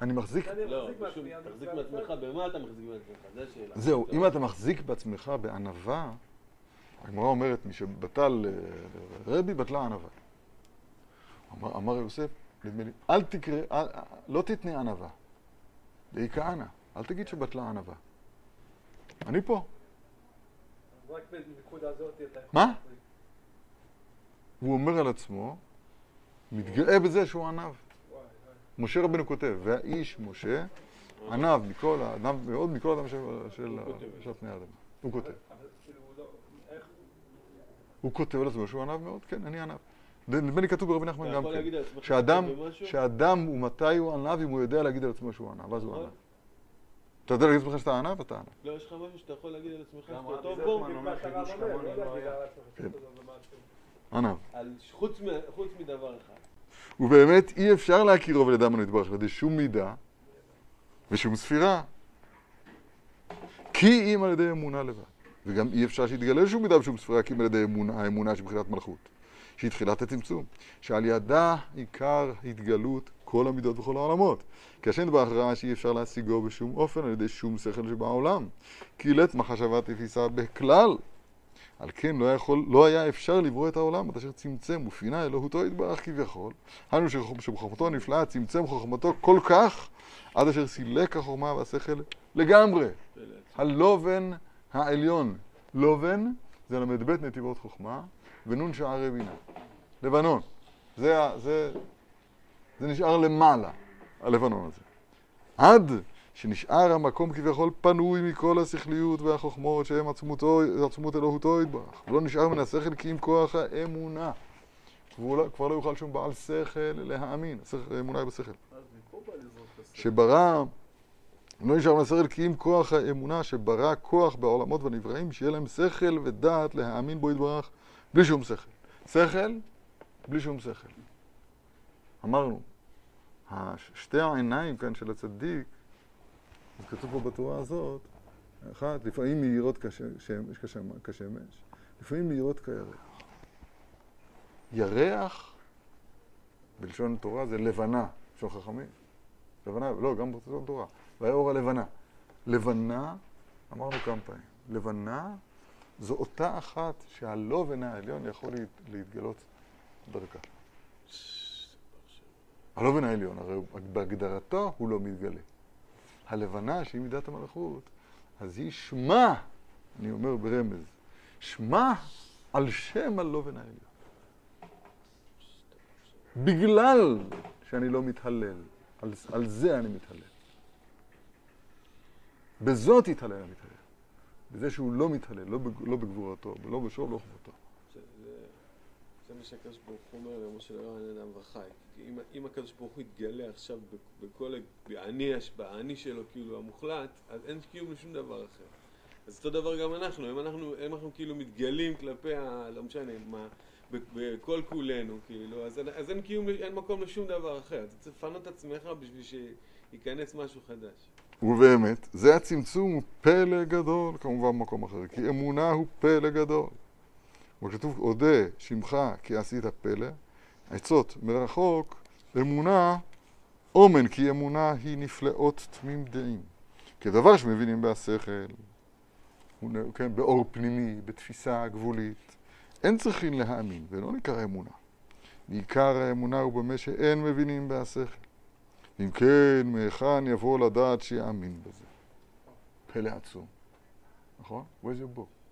אני מחזיק, לא, פשוט תחזיק. מעצמך, במה אתה מחזיק מעצמך? זו השאלה. זהו, אם אתה מחזיק בעצמך בענווה, הגמרא אומרת, מי שבטל אה, רבי, בטלה ענווה. אמר, אמר יוסף, נדמה לי, אל תקרא, אל, לא תתנה ענווה. דהי כהנא, אל תגיד שבטלה ענווה. אני פה. רק בנקודה הזאת אתה יכול... מה? הוא אומר על עצמו, מתגאה בזה שהוא ענב. משה רבנו כותב, והאיש משה ענב מכל האדם, מאוד מכל האדם של, פני האדמה. הוא כותב. אבל כאילו, הוא לא... איך... הוא כותב על עצמו שהוא ענב מאוד, כן, אני ענב. נדמה לי כתוב ברבי נחמן אתה גם יכול כן. להגיד על עצמך שאדם? שאדם הוא מתי הוא ענב אם הוא יודע להגיד על עצמו שהוא ענב, אז הוא נכון. ענב. אתה יודע להגיד לעצמך שאתה ענב, אתה ענב. לא, יש לך משהו שאתה יכול להגיד על עצמך שאתה טוב בו? לא לא. ענב. חוץ חוץ מדבר אחד. ובאמת אי אפשר להכירו ולדע ממנו יתברך על ידי שום מידה ושום ספירה. כי אם על ידי אמונה לבד. וגם אי אפשר שיתגלה שום מידה ושום ספירה כי אם על ידי אמונה, האמונה שבחינת מלכות. שהיא תחילת הצמצום. שעל ידה עיקר התגלות כל המידות וכל העולמות. כי השם יתברך ראה שאי אפשר להשיגו בשום אופן על ידי שום שכל שבעולם. כי לית מחשבה תפיסה בכלל. על כן לא, יכול, לא היה אפשר לברוא את העולם עד אשר צמצם ופינה אלוהותו יתברך כביכול. היינו שבחוכמתו הנפלאה צמצם חוכמתו כל כך עד אשר סילק החוכמה והשכל לגמרי. הלובן העליון. לובן זה ל"ב נתיבות חוכמה ונון שערי בינה. לבנון. זה, זה, זה נשאר למעלה, הלבנון הזה. עד שנשאר המקום כביכול פנוי מכל השכליות והחוכמות שהם עצמותו, עצמות אלוהותו יתברך. ולא נשאר מן השכל כי אם כוח האמונה. והוא לא, כבר לא יוכל שום בעל שכל להאמין. השכל, האמונה היא בשכל. שברא, לא נשאר מן השכל כי אם כוח האמונה שברא כוח בעולמות והנבראים, שיהיה להם שכל ודעת להאמין בו יתברך, בלי שום שכל. שכל, בלי שום שכל. אמרנו, שתי העיניים כאן של הצדיק, אז כתוב פה בתורה הזאת, אחת, לפעמים מאירות כשמש, כשמש, לפעמים מאירות כירח. ירח, בלשון תורה, זה לבנה, בלשון חכמים. לבנה, לא, גם בלשון תורה. והאור הלבנה. לבנה, אמרנו כמה פעמים, לבנה זו אותה אחת שהלובן העליון יכול להת, להתגלות דרכה. הלובן העליון, הרי בהגדרתו הוא לא מתגלה. הלבנה, שהיא מידת המלכות, אז היא שמה, אני אומר ברמז, שמה על שם הלובן העליון. בגלל שאני לא מתהלל. על, על זה אני מתהלל. בזאת יתהלל המתהלל. בזה שהוא לא מתהלל, לא, לא בגבורתו, לא בשור, לא חובתו. זה- מה שהקדוש ברוך הוא אומר למשה לרען אדם וחי. אם, אם הקדוש ברוך הוא יתגלה עכשיו בכל, באני, שלו, כאילו המוחלט, אז אין קיום לשום דבר אחר. אז אותו דבר גם אנחנו, אם אנחנו, אם אנחנו כאילו מתגלים כלפי ה... לא משנה מה, בכל כולנו, כאילו, אז, אז אין קיום, אין מקום לשום דבר אחר. אתה צריך לפנות את עצמך בשביל שייכנס משהו חדש. ובאמת, זה הצמצום הוא פלא גדול, כמובן במקום אחר, כי אמונה הוא פלא גדול. וכתוב, אודה שמך כי עשית פלא, עצות מרחוק, אמונה, אומן, כי אמונה היא נפלאות תמים דעים. כדבר שמבינים בהשכל, כן, באור פנימי, בתפיסה גבולית, אין צריכים להאמין, ולא ניכר אמונה. בעיקר האמונה הוא במה שאין מבינים בהשכל. אם כן, מהיכן יבוא לדעת שיאמין בזה? פלא עצום. נכון? Where's your book?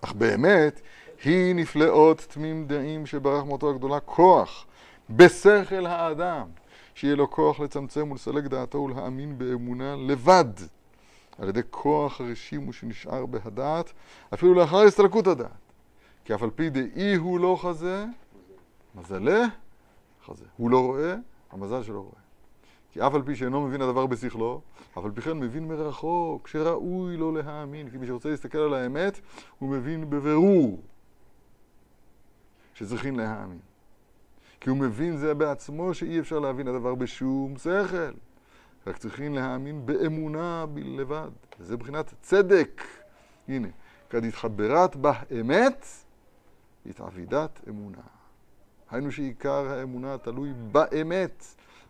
אך באמת, היא נפלאות תמים דעים שברך מותו הגדולה כוח בשכל האדם, שיהיה לו כוח לצמצם ולסלק דעתו ולהאמין באמונה לבד, על ידי כוח הרשימו שנשאר בהדעת, אפילו לאחר הסתלקות הדעת. כי אף על פי דאי הוא לא חזה, מזלה חזה. הוא לא רואה, המזל שלא רואה. כי אף על פי שאינו מבין הדבר בשכלו, אף על פי כן מבין מרחוק, שראוי לו להאמין. כי מי שרוצה להסתכל על האמת, הוא מבין בבירור שצריכים להאמין. כי הוא מבין זה בעצמו שאי אפשר להבין הדבר בשום שכל. רק צריכים להאמין באמונה בלבד. וזה מבחינת צדק. הנה, כד התחברת בה אמת, התעבידת אמונה. היינו שעיקר האמונה תלוי באמת.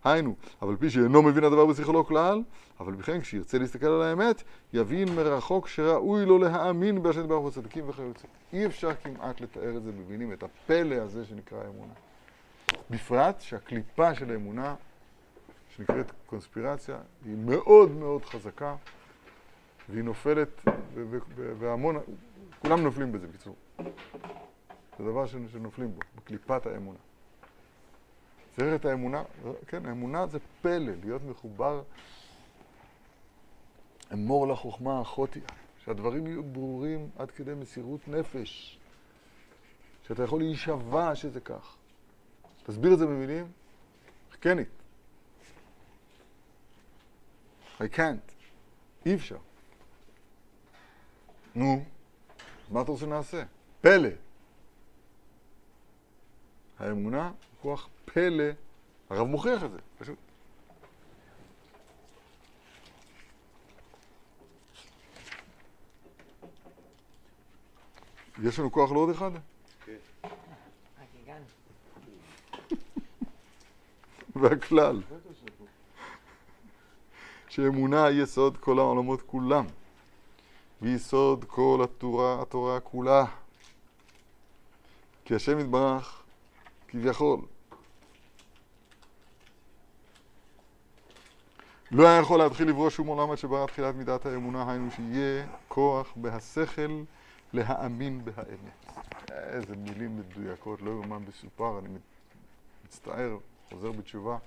היינו, אבל פי שאינו מבין הדבר בשכלו כלל, אבל בכן כשירצה להסתכל על האמת, יבין מרחוק שראוי לו להאמין בהשם ברוך הוא צדיקים וכיוצא. אי אפשר כמעט לתאר את זה במילים, את הפלא הזה שנקרא אמונה. בפרט שהקליפה של האמונה, שנקראת קונספירציה, היא מאוד מאוד חזקה, והיא נופלת בהמון, כולם נופלים בזה בקיצור. זה דבר שנופלים בו, בקליפת האמונה. צריך את האמונה, כן, האמונה זה פלא, להיות מחובר, אמור לחוכמה אחותי, שהדברים יהיו ברורים עד כדי מסירות נפש, שאתה יכול להישבע שזה כך. תסביר את זה במילים, it. I can't. אי אפשר. נו, מה אתה רוצה שנעשה? פלא. האמונה הוא כוח פלא. הרב מוכיח את זה, פשוט. יש לנו כוח לעוד אחד? הגענו. והכלל, שאמונה היא יסוד כל העולמות כולם, ויסוד כל התורה, התורה כולה. כי השם יתברך, כביכול, לא היה יכול להתחיל לברוא שום עולם עד שברא תחילת מידת האמונה, היינו שיהיה כוח בהשכל להאמין בהאמת. איזה מילים מדויקות, לא יאומן בסופר, אני מצטער, חוזר בתשובה,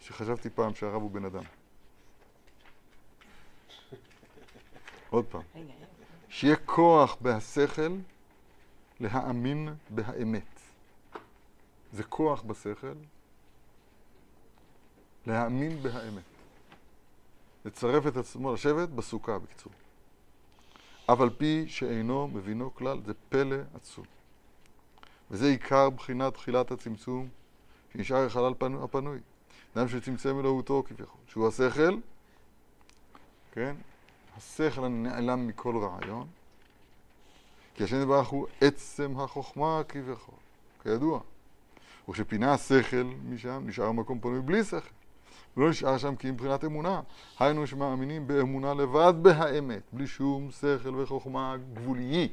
שחשבתי פעם שהרב הוא בן אדם. עוד פעם. שיהיה כוח בהשכל להאמין בהאמת. זה כוח בשכל להאמין בהאמת. לצרף את עצמו, לשבת בסוכה בקיצור. אף על פי שאינו מבינו כלל, זה פלא עצום. וזה עיקר בחינת תחילת הצמצום שנשאר החלל פנו- הפנוי. אדם שצמצם אלוהותו כביכול, שהוא השכל, כן? השכל הנעלם מכל רעיון, כי השם יתברך הוא עצם החוכמה כביכול, כידוע. וכשפינה השכל משם, נשאר מקום פנוי בלי שכל. לא נשאר שם כי מבחינת אמונה. היינו שמאמינים באמונה לבד בהאמת, בלי שום שכל וחוכמה גבולי.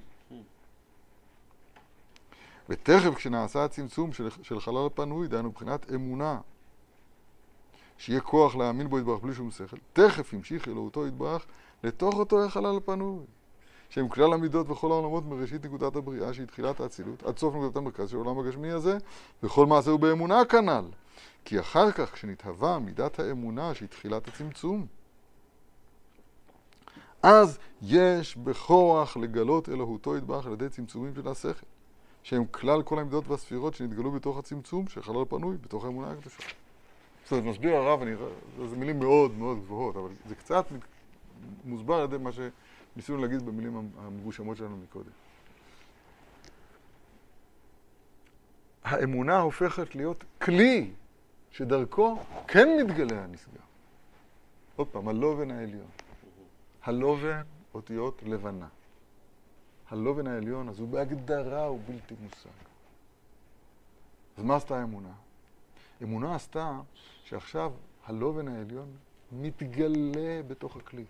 ותכף כשנעשה הצמצום של, של חלל הפנוי, דהיינו מבחינת אמונה, שיהיה כוח להאמין בו יתברך בלי שום שכל, תכף המשיך אלוהותו יתברך לתוך אותו החלל הפנוי. שהם כלל המידות בכל העולמות מראשית נקודת הבריאה שהיא תחילת האצילות, עד סוף נקודת המרכז של העולם הגשמי הזה, וכל מעשה הוא באמונה כנ"ל. כי אחר כך, כשנתהווה מידת האמונה שהיא תחילת הצמצום, אז יש בכוח לגלות אלוהותו יתברך על ידי צמצומים של השכל, שהם כלל כל המידות והספירות שנתגלו בתוך הצמצום של חלל פנוי, בתוך האמונה הקדושה. אומרת, מסביר הרב, אני, זה מילים מאוד מאוד גבוהות, אבל זה קצת מוסבר על ידי מה שניסינו להגיד במילים המגושמות שלנו מקודם. האמונה הופכת להיות כלי שדרכו כן מתגלה הנשגב. עוד פעם, הלובן העליון. הלובן, אותיות לבנה. הלובן העליון, אז הוא בהגדרה הוא בלתי מושג. אז מה עשתה האמונה? אמונה עשתה שעכשיו הלובן העליון מתגלה בתוך הכלי.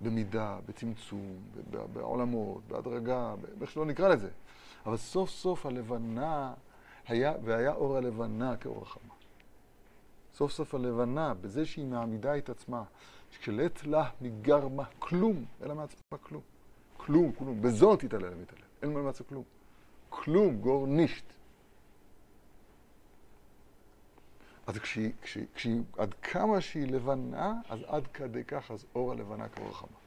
במידה, בצמצום, בעולמות, בהדרגה, איך שלא נקרא לזה. אבל סוף סוף הלבנה היה, והיה אור הלבנה כאור החמה. סוף סוף הלבנה, בזה שהיא מעמידה את עצמה, שקלט לה מגרמה כלום, לה מעצמה כלום. כלום, כלום. בזאת יתעלה למתעלה. אין מה מעצמה כלום. כלום, גור נישט. אז כשהיא, כשהיא, עד כמה שהיא לבנה, אז עד כדי כך, אז אור הלבנה כאור החמה.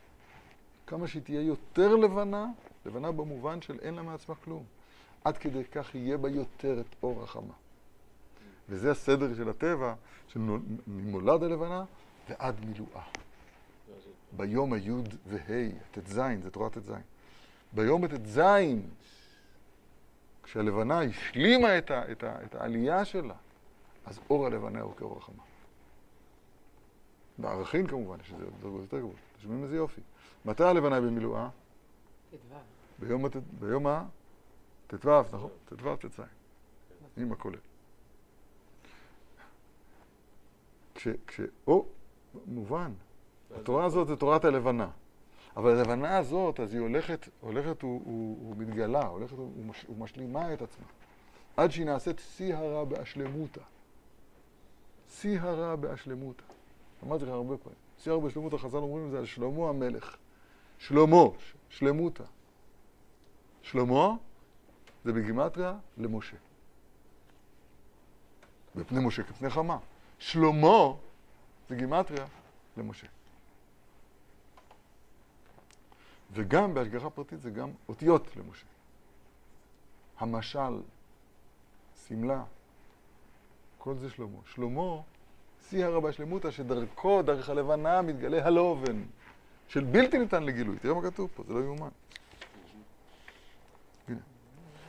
כמה שהיא תהיה יותר לבנה, לבנה במובן של אין לה מעצמה כלום. עד כדי כך יהיה בה יותר את אור החמה. וזה הסדר של הטבע, שממולד הלבנה ועד מילואה. ביום היוד וה', ט"ז, זה תורת ט"ז. ביום הט"ז, כשהלבנה השלימה את, ה, את, ה, את העלייה שלה, אז אור הלבנה הוא כאור החמה. בערכים כמובן, יש לזה דרגות יותר גבוהות. אתם שומעים איזה יופי. מתי הלבנה במילואה? ביום, ביום ה... ט"ו, נכון? ט"ו, ט"ז. עם הכולל. כש... כש... או, מובן. התורה הזאת זה תורת הלבנה. אבל הלבנה הזאת, אז היא הולכת, הולכת ומתגלה, הולכת ומשלימה את עצמה. עד שהיא נעשית שיא הרע באשלמותה. שיא הרע באשלמותה. אמרתי לך הרבה פעמים. שיא הרע באשלמותה, חז"ל אומרים את זה על שלמה המלך. שלמה, שלמותה. שלמה זה בגימטריה למשה. בפני משה כפני חמה. שלמה זה גימטריה למשה. וגם בהשגחה פרטית זה גם אותיות למשה. המשל, שמלה, כל זה שלמה. שלמה, שיא הרבה שלמותא, שדרכו, דרך הלבנה, מתגלה הלובן, של בלתי ניתן לגילוי. תראה מה כתוב פה, זה לא יאומן.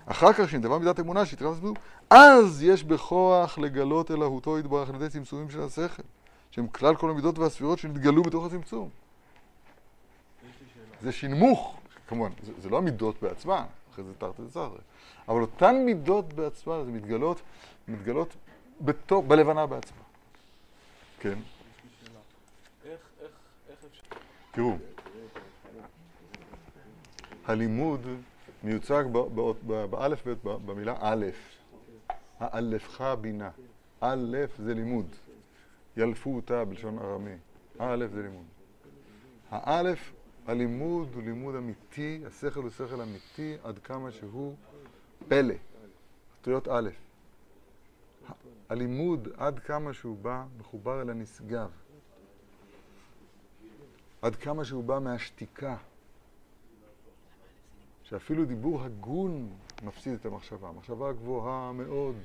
אחר כך, כשנדבה מידת אמונה, שהתראה לסביבות, אז יש בכוח לגלות אלוהותו יתברך על ידי צמצומים של השכל, שהם כלל כל המידות והספירות שנתגלו בתוך הצמצום. זה שינמוך, כמובן, זה, זה לא המידות בעצמן, אחרי זה תרתי דצרי, אבל אותן מידות בעצמן, זה מתגלות, מתגלות בתוך, בלבנה בעצמה. כן. תראו, הלימוד מיוצג באלף בית, במילה א', האלפך בינה. א' זה לימוד. ילפו אותה בלשון ארמי. א' זה לימוד. האלף, הלימוד הוא לימוד אמיתי, השכל הוא שכל אמיתי עד כמה שהוא פלא. אותיות א'. הלימוד עד כמה שהוא בא מחובר אל הנשגב. עד כמה שהוא בא מהשתיקה. שאפילו דיבור הגון מפסיד את המחשבה. המחשבה גבוהה מאוד.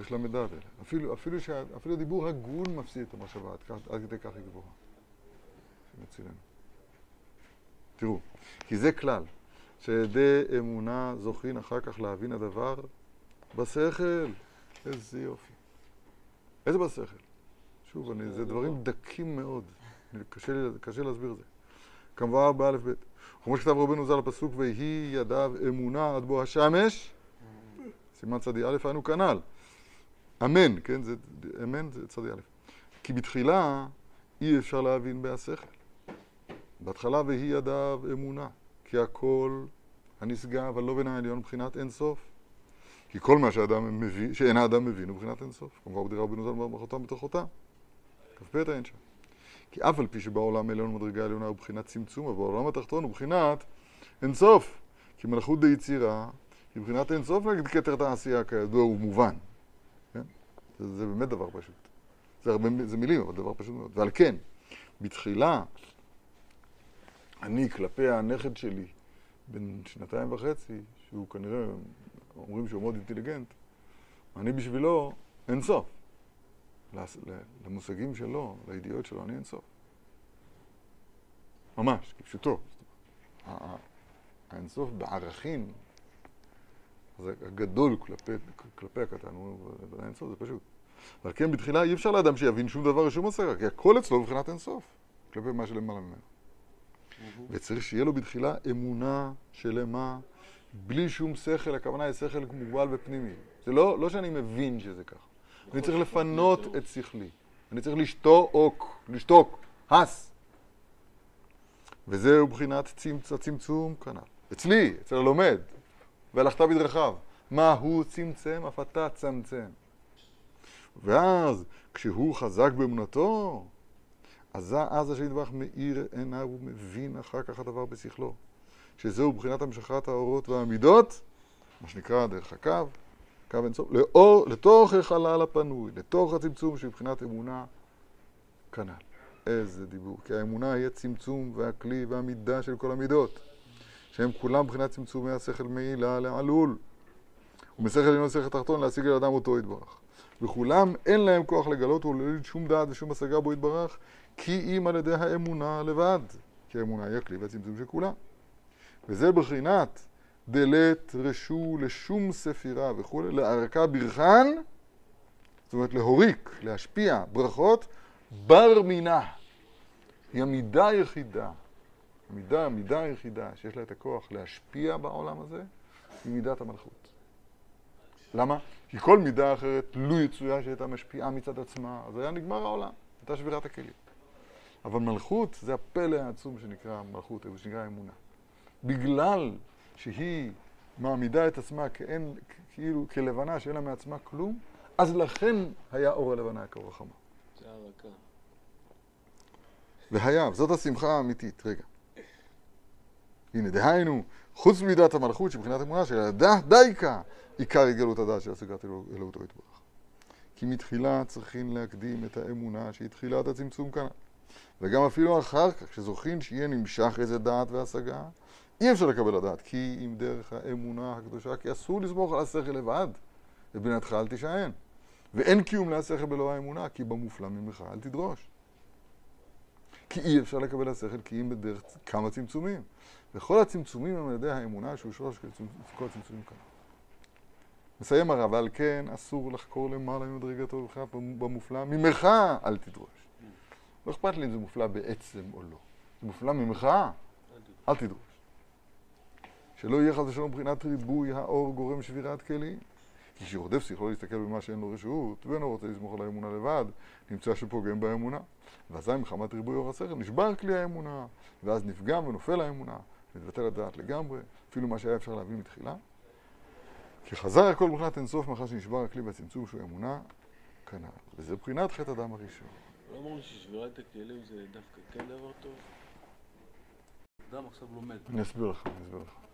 יש מדד אלה. אפילו, אפילו, אפילו דיבור הגון מפסיד את המחשבה, עד, עד כדי כך היא גבוהה. שמצילנו. תראו, כי זה כלל, שידי אמונה זוכין אחר כך להבין הדבר בשכל. איזה יופי. איזה בשכל? שוב, אני, זה דברים דקים מאוד. קשה, קשה להסביר את זה. כמובן באלף בית. כמו שכתב רבנו ז"ל הפסוק, ויהי ידיו אמונה עד בוא השמש, סימן צדי א', היינו כנ"ל. אמן, כן? זה, אמן זה צדי א'. כי בתחילה אי אפשר להבין בהשכל. בהתחלה ויהי ידיו אמונה, כי הכל הנשגב, הלא בין העליון מבחינת אין סוף. כי כל מה שאדם מבין, שאין האדם מבין הוא מבחינת אין סוף. כמובן הוא דירה רבנו ז"ל ברכותם בתוכותם. כ"ב אין שם. כי אף על פי שבעולם העליון מדרגה עליונה הוא בחינת צמצום, אבל בעולם התחתון הוא בחינת אינסוף. כי מלכות דיצירה היא בחינת אינסוף נגד כתר תעשייה כידוע הוא מובן. כן? זה, זה באמת דבר פשוט. זה, הרבה, זה מילים, אבל דבר פשוט מאוד. ועל כן, בתחילה, אני כלפי הנכד שלי, בן שנתיים וחצי, שהוא כנראה, אומרים שהוא מאוד אינטליגנט, אני בשבילו אין סוף. למושגים שלו, לידיעות שלו, אני אין סוף. ממש, כפשוטו. האינסוף בערכים, זה הגדול כלפי, כלפי הקטן, הוא האינסוף, זה פשוט. ועל כן בתחילה אי אפשר לאדם שיבין שום דבר ושום השגה, כי הכל אצלו מבחינת אינסוף, כלפי מה שלמעלה ממנו. וצריך שיהיה לו בתחילה אמונה שלמה, בלי שום שכל, הכוונה היא שכל מוגבל ופנימי. זה לא, לא שאני מבין שזה ככה. אני צריך לפנות את שכלי. אני צריך לשתוק, לשתוק, הס. וזהו בחינת צמצ... הצמצום כנ"ל. אצלי, אצל הלומד, והלכת בדרכיו. מה הוא צמצם, אף אתה צמצם. ואז, כשהוא חזק באמונתו, אז אז השם יתברך מאיר עיניו ומבין אחר כך הדבר בשכלו. שזהו בחינת המשכת האורות והמידות, מה שנקרא דרך הקו, קו אינסוף, לאור, לתוך החלל הפנוי, לתוך הצמצום של בחינת אמונה, כנ"ל. איזה דיבור. כי האמונה היא הצמצום והכלי והמידה של כל המידות, שהם כולם מבחינת צמצומי השכל מעילה לעלול, ומשכל עליון שכל תחתון להשיג על אדם אותו יתברך. וכולם אין להם כוח לגלות ולהוליד שום דעת ושום השגה בו יתברך, כי אם על ידי האמונה לבד. כי האמונה היא הכלי והצמצום של כולם. וזה בחינת דלת רשו לשום ספירה וכולי, לערכה ברכן, זאת אומרת להוריק, להשפיע, ברכות, בר מינה. היא המידה היחידה, המידה, המידה היחידה שיש לה את הכוח להשפיע בעולם הזה, היא מידת המלכות. למה? כי כל מידה אחרת, לו יצויה שהייתה משפיעה מצד עצמה, אז היה נגמר העולם, הייתה שבירת הכלים. אבל מלכות זה הפלא העצום שנקרא מלכות, שנקרא אמונה. בגלל שהיא מעמידה את עצמה כאין, כאילו כלבנה שאין לה מעצמה כלום, אז לכן היה אור הלבנה כאור החמה. זה הרקה. והיה, זאת השמחה האמיתית. רגע. הנה, דהיינו, חוץ ממידת המלכות שבחינת אמונה של דייקה, עיקר יגלות הדעת של השגת אלוהותו יתברך. כי מתחילה צריכים להקדים את האמונה שהיא תחילת הצמצום כאן. וגם אפילו אחר כך, כשזוכרים שיהיה נמשך איזה דעת והשגה, אי אפשר לקבל לדעת, כי אם דרך האמונה הקדושה, כי אסור לסמוך על השכל לבד, ובינתך אל תישען. ואין קיום להשכל בלא האמונה, כי במופלא ממך אל תדרוש. כי אי אפשר לקבל השכל, כי אם בדרך כמה צמצומים. וכל הצמצומים הם על ידי האמונה שהוא שורש כל הצמצומים כאן. מסיים הרב, ועל כן אסור לחקור למעלה ממדרגתו מבחינת במופלא, ממך אל תדרוש. לא אכפת לי אם זה מופלא בעצם או לא. זה מופלא ממך, אל תדרוש. שלא יהיה חס ושלום מבחינת ריבוי האור גורם שבירת כלים. כי כשרודף שכלו להסתכל במה שאין לו רשות, ואינו רוצה לסמוך על האמונה לבד, נמצא שפוגם באמונה. ואזי מחמת ריבוי אור השכל נשבר כלי האמונה, ואז נפגם ונופל האמונה, ונבטל הדעת לגמרי, אפילו מה שהיה אפשר להביא מתחילה. כי חזר הכל מבחינת אינסוף מאחר שנשבר הכלי והצמצום שהוא אמונה, כנ"ל. וזה מבחינת חטא הדם הראשון. לא אמרנו ששבירת הכלים זה דווקא כן דבר טוב? אדם עכשיו לומד. אני אסביר לך, אני אסביר לך.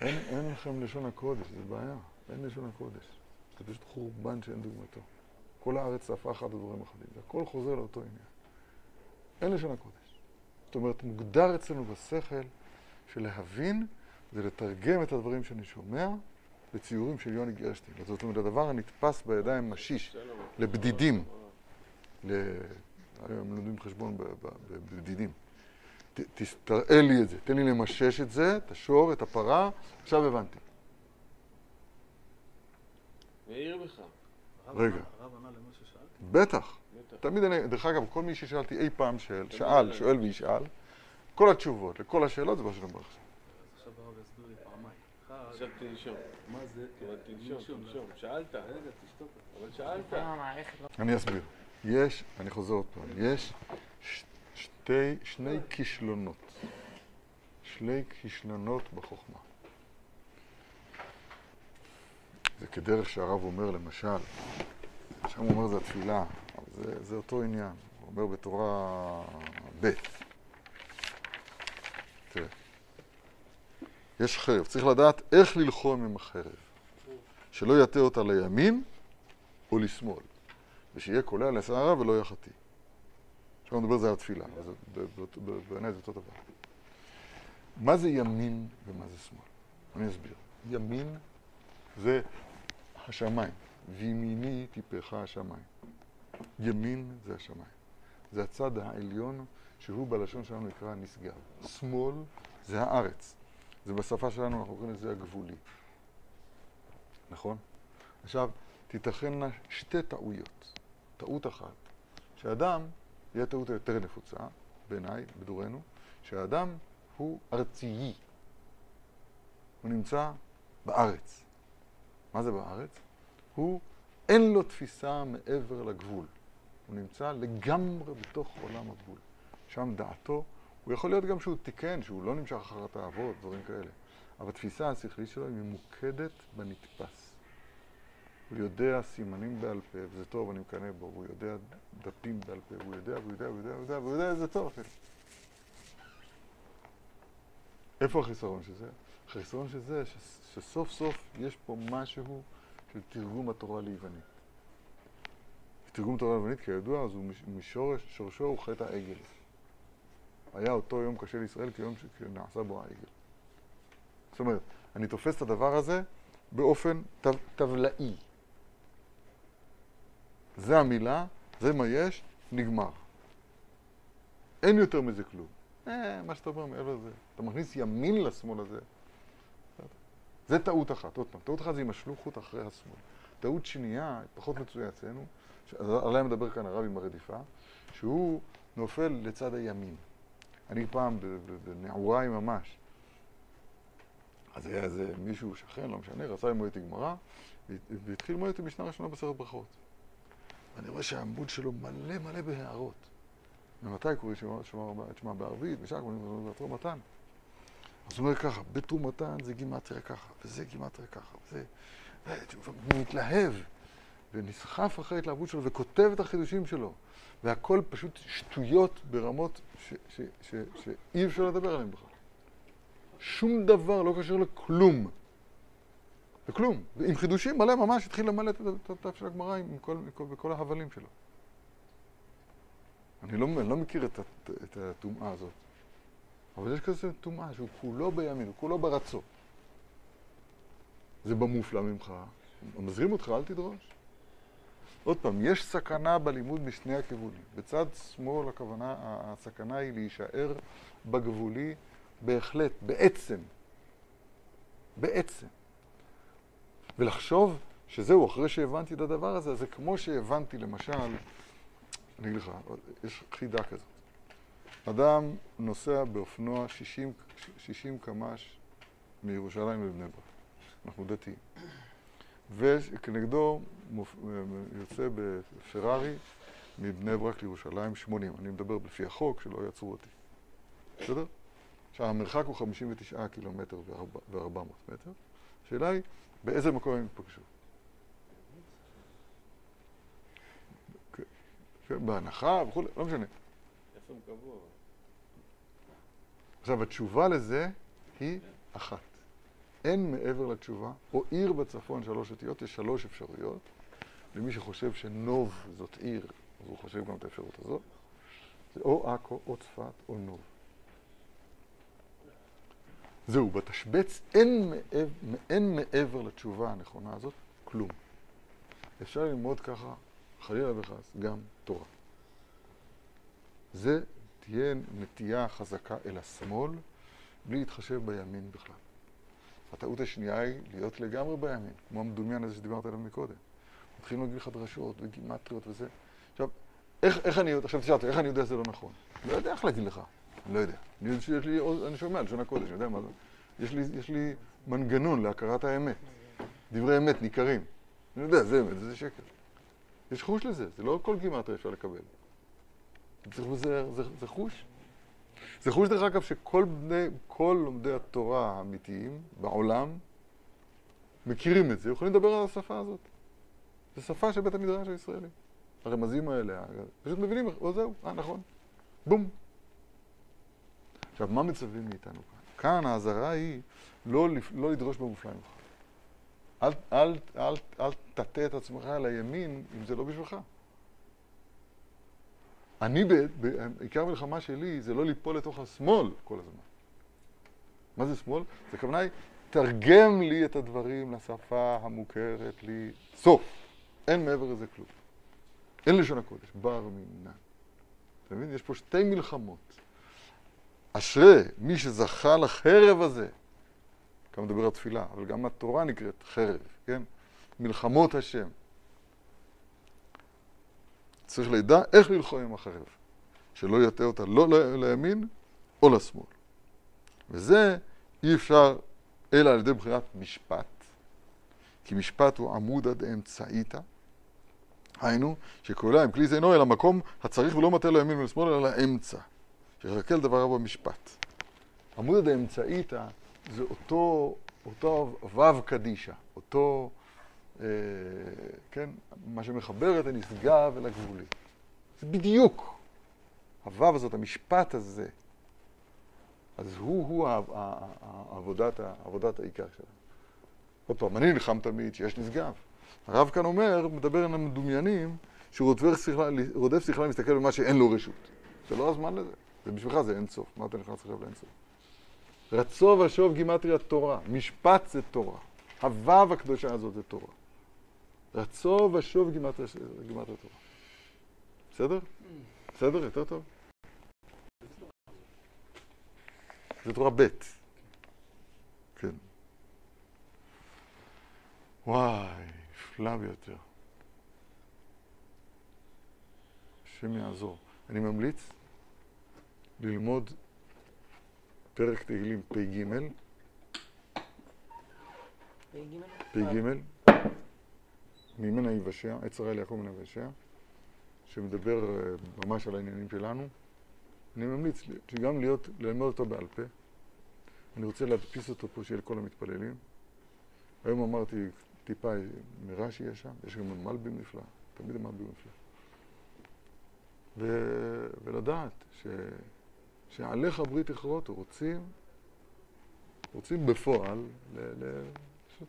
אין, אין לכם לשון הקודש, זה בעיה. אין לשון הקודש. זה פשוט חורבן שאין דוגמתו. כל הארץ צפה אחת לדברים אחדים. זה הכל חוזר לאותו עניין. אין לשון הקודש. זאת אומרת, מוגדר אצלנו בשכל שלהבין זה לתרגם את הדברים שאני שומע לציורים של יוני גרשטיין. זאת אומרת, הדבר הנתפס בידיים משיש לבדידים. היום לומדים חשבון בבדידים. תראה לי את זה, תן לי למשש את זה, את השור, את הפרה, עכשיו הבנתי. מעיר בך. רגע. הרב ענה למה ששאלתי? בטח. תמיד אני, דרך אגב, כל מי ששאלתי אי פעם שאל, שאל, שואל וישאל, כל התשובות לכל השאלות זה מה שאני אומר עכשיו. הרב יסביר לי פעמיים. עכשיו תנשום. מה זה? אבל תנשום, תנשום. שאלת. רגע, תשתוק. אבל שאלת. אני אסביר. יש, אני חוזר עוד פעם, יש שתי, שני כישלונות. שני כישלונות בחוכמה. זה כדרך שהרב אומר, למשל, שם הוא אומר זה התפילה, אבל זה, זה אותו עניין. הוא אומר בתורה ב'. תראה. יש חרב, צריך לדעת איך ללחום עם החרב. שלא יטה אותה לימין או לשמאל. ושיהיה קולע לשערה ולא יהיה עכשיו אני מדבר על זה על ב- בעיניי זה אותו דבר. מה זה ימין ומה זה שמאל? אני אסביר. ימין זה השמיים, וימיני טיפך השמיים. ימין זה השמיים. זה הצד העליון, שהוא בלשון שלנו נקרא נשגב. שמאל זה הארץ. זה בשפה שלנו, אנחנו קוראים לזה הגבולי. נכון? עכשיו, תיתכנה שתי טעויות. טעות אחת, שאדם, היא הטעות היותר נפוצה, בעיניי, בדורנו, שהאדם הוא ארצי. הוא נמצא בארץ. מה זה בארץ? הוא, אין לו תפיסה מעבר לגבול. הוא נמצא לגמרי בתוך עולם הגבול. שם דעתו, הוא יכול להיות גם שהוא תיקן, שהוא לא נמשך אחר התאוות, דברים כאלה. אבל התפיסה השכלית שלו היא ממוקדת בנתפס. הוא יודע סימנים בעל פה, וזה טוב, אני מקנא בו, הוא יודע דפים בעל פה, הוא יודע, והוא יודע, והוא יודע, והוא יודע, והוא יודע, זה טוב אפילו. איפה החיסרון של זה? החיסרון של זה, ש- שסוף סוף יש פה משהו של תרגום התורה ליוונית. תרגום תורה ליוונית, כידוע, אז הוא מש- משורש, שורשו הוא חטא העגל. היה אותו יום קשה לישראל כיום שנעשה בו העגל. זאת אומרת, אני תופס את הדבר הזה באופן טב- טבלאי. זה המילה, זה מה יש, נגמר. אין יותר מזה כלום. אה, מה שאתה אומר מעבר לזה. אתה מכניס ימין לשמאל הזה. זה טעות אחת, עוד פעם. טעות אחת זה ימשלו חוט אחרי השמאל. טעות שנייה, פחות מצויה אצלנו, עליה מדבר כאן הרב עם הרדיפה, שהוא נופל לצד הימין. אני פעם, בנעוריי ממש, אז היה איזה מישהו, שכן, לא משנה, רצה ללמוד איתי גמרא, והתחיל ללמוד איתי משנה ראשונה בסרט ברכות. ואני רואה שהעמוד שלו מלא מלא בהערות. ומתי קוראים שמע- את שמע בערבית, ושם קוראים בתרומתן. אז הוא אומר ככה, בתרומתן זה גימטריה ככה, וזה גימטריה ככה, וזה... והוא מתלהב, ונסחף אחרי ההתלהבות שלו, וכותב את החידושים שלו. והכל פשוט שטויות ברמות שאי אפשר לדבר עליהן בכלל. שום דבר לא קשור לכלום. לכלום. עם חידושים מלא ממש, התחיל למלא את הדף של הגמרא עם כל, כל, ההבלים שלו. אני לא, אני לא מכיר את, את הטומאה הזאת. אבל יש כזה טומאה שהוא כולו בימין, הוא כולו ברצו. זה במופלא ממך. מזהירים אותך, אל תדרוש. עוד פעם, יש סכנה בלימוד משני הכיוונים. בצד שמאל הכוונה, הסכנה היא להישאר בגבולי בהחלט, בעצם. בעצם. ולחשוב שזהו, אחרי שהבנתי את הדבר הזה, זה כמו שהבנתי למשל, אני אגיד לך, יש חידה כזאת. אדם נוסע באופנוע 60, 60 קמ"ש מירושלים לבני ברק. אנחנו דתיים. וכנגדו. יוצא בפרארי מבני ברק לירושלים 80. אני מדבר לפי החוק, שלא יעצרו אותי. בסדר? עכשיו, המרחק הוא 59 קילומטר ו-400 מטר. השאלה היא, באיזה מקום הם יפגשו? כן, בהנחה וכולי, לא משנה. איפה הם קבעו? אבל? עכשיו, התשובה לזה היא אחת. אין מעבר לתשובה, או עיר בצפון שלוש אותיות, יש שלוש אפשרויות. למי שחושב שנוב זאת עיר, אז הוא חושב גם את האפשרות הזאת. זה או עכו, או צפת, או נוב. זהו, בתשבץ אין מעבר, אין מעבר לתשובה הנכונה הזאת כלום. אפשר ללמוד ככה, חלילה וחס, גם תורה. זה תהיה נטייה חזקה אל השמאל, בלי להתחשב בימין בכלל. הטעות השנייה היא להיות לגמרי בימין, כמו המדומיין הזה שדיברת עליו מקודם. מתחילים להגיד לך דרשות וגימטריות וזה. עכשיו, איך, איך אני, עכשיו תשאל אותי, איך אני יודע שזה לא נכון? לא יודע איך להגיד לך, אני לא יודע. יש לי, אני שומע לשון הקודש, אני יודע מה זה. יש לי, יש לי מנגנון להכרת האמת. דברי אמת ניכרים. אני יודע, זה אמת, זה שקר. יש חוש לזה, זה לא כל גימטריה אפשר לקבל. זה, זה, זה, זה חוש. זה חוש דרך אגב שכל בני, כל לומדי התורה האמיתיים בעולם מכירים את זה, יכולים לדבר על השפה הזאת. זו שפה של בית המדרש הישראלי. הרמזים האלה, פשוט מבינים, או זהו, אה, נכון. בום. עכשיו, מה מצווים מאיתנו כאן? כאן האזהרה היא לא, לא לדרוש במופלא ממך. אל, אל, אל, אל תטה את עצמך לימין אם זה לא בשבילך. אני, ב- ב- עיקר המלחמה שלי זה לא ליפול לתוך השמאל כל הזמן. מה זה שמאל? זה הכוונה היא, תרגם לי את הדברים לשפה המוכרת לי. סוף. אין מעבר לזה כלום. אין לשון הקודש, בר מינן. אתה מבין? יש פה שתי מלחמות. אשרי מי שזכה לחרב הזה, כאן מדבר על תפילה, אבל גם התורה נקראת חרב, כן? מלחמות השם. צריך לדע איך ללחום עם החרב, שלא יטעה אותה לא לימין או לשמאל. וזה אי אפשר אלא על ידי בחירת משפט, כי משפט הוא עמוד עד אמצעיתא, היינו, שקולע עם כלי זה אינו אלא מקום הצריך ולא מטה לימין ולשמאל אלא לאמצע, שיחכה לדבריו במשפט. עמוד האמצעיתא זה אותו, אותו וו קדישא, אותו, אה, כן, מה שמחבר את הנשגב אל הגבולי. זה בדיוק. הוו הזאת, המשפט הזה, אז הוא-הוא ה- ה- ה- עבודת, עבודת העיקר שלנו. עוד פעם, אני נלחם תמיד שיש נשגב. הרב כאן אומר, מדבר על המדומיינים, שהוא רודף שכלה מסתכל במה שאין לו רשות. זה לא הזמן לזה. ובשבילך זה אין סוף. מה אתה נכנס עכשיו לאין סוף? רצו ושוב גימטריה תורה. משפט זה תורה. הוו הקדושה הזאת זה תורה. רצו ושוב גימטריה, גימטריה תורה. בסדר? בסדר? יותר טוב? זה תורה ב'. כן. וואי, נפלא ביותר. השם יעזור. אני ממליץ ללמוד פרק תהילים פ"ג, פ"ג, ממנה יבשע, עץ הרי ליעקב ממנה יבשע, שמדבר אה, ממש על העניינים שלנו. אני ממליץ לי- גם להיות, ללמוד אותו בעל פה. אני רוצה להדפיס אותו פה שיהיה לכל המתפללים. היום אמרתי טיפה מרש"י יש שם, יש גם מלבים נפלא, תמיד מלבים נפלא. ו... ולדעת ש... שעליך ברית יכרותו, רוצים, רוצים בפועל ל... ל... פשוט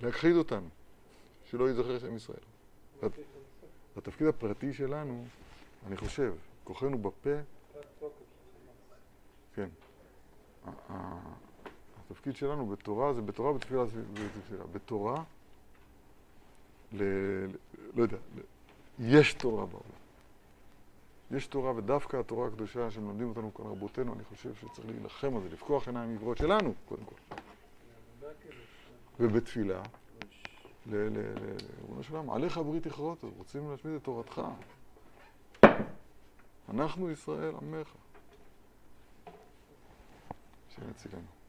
להכחיד אותנו, שלא ייזכר שם ישראל. התפקיד הפרטי שלנו, אני חושב, כוחנו בפה, כן. התפקיד שלנו בתורה זה בתורה, בתפילה זה בתפילה. בתורה, ל... לא יודע. יש תורה בעולם. יש תורה, ודווקא התורה הקדושה שמלמדים אותנו כאן רבותינו, אני חושב שצריך להילחם על זה, לפקוח עיניים עיוורות שלנו, קודם כל. ובתפילה, לריבונו של עולם, עליך ברית יכרותו, רוצים להשמיד את תורתך. אנחנו ישראל עמך. השם יצילנו.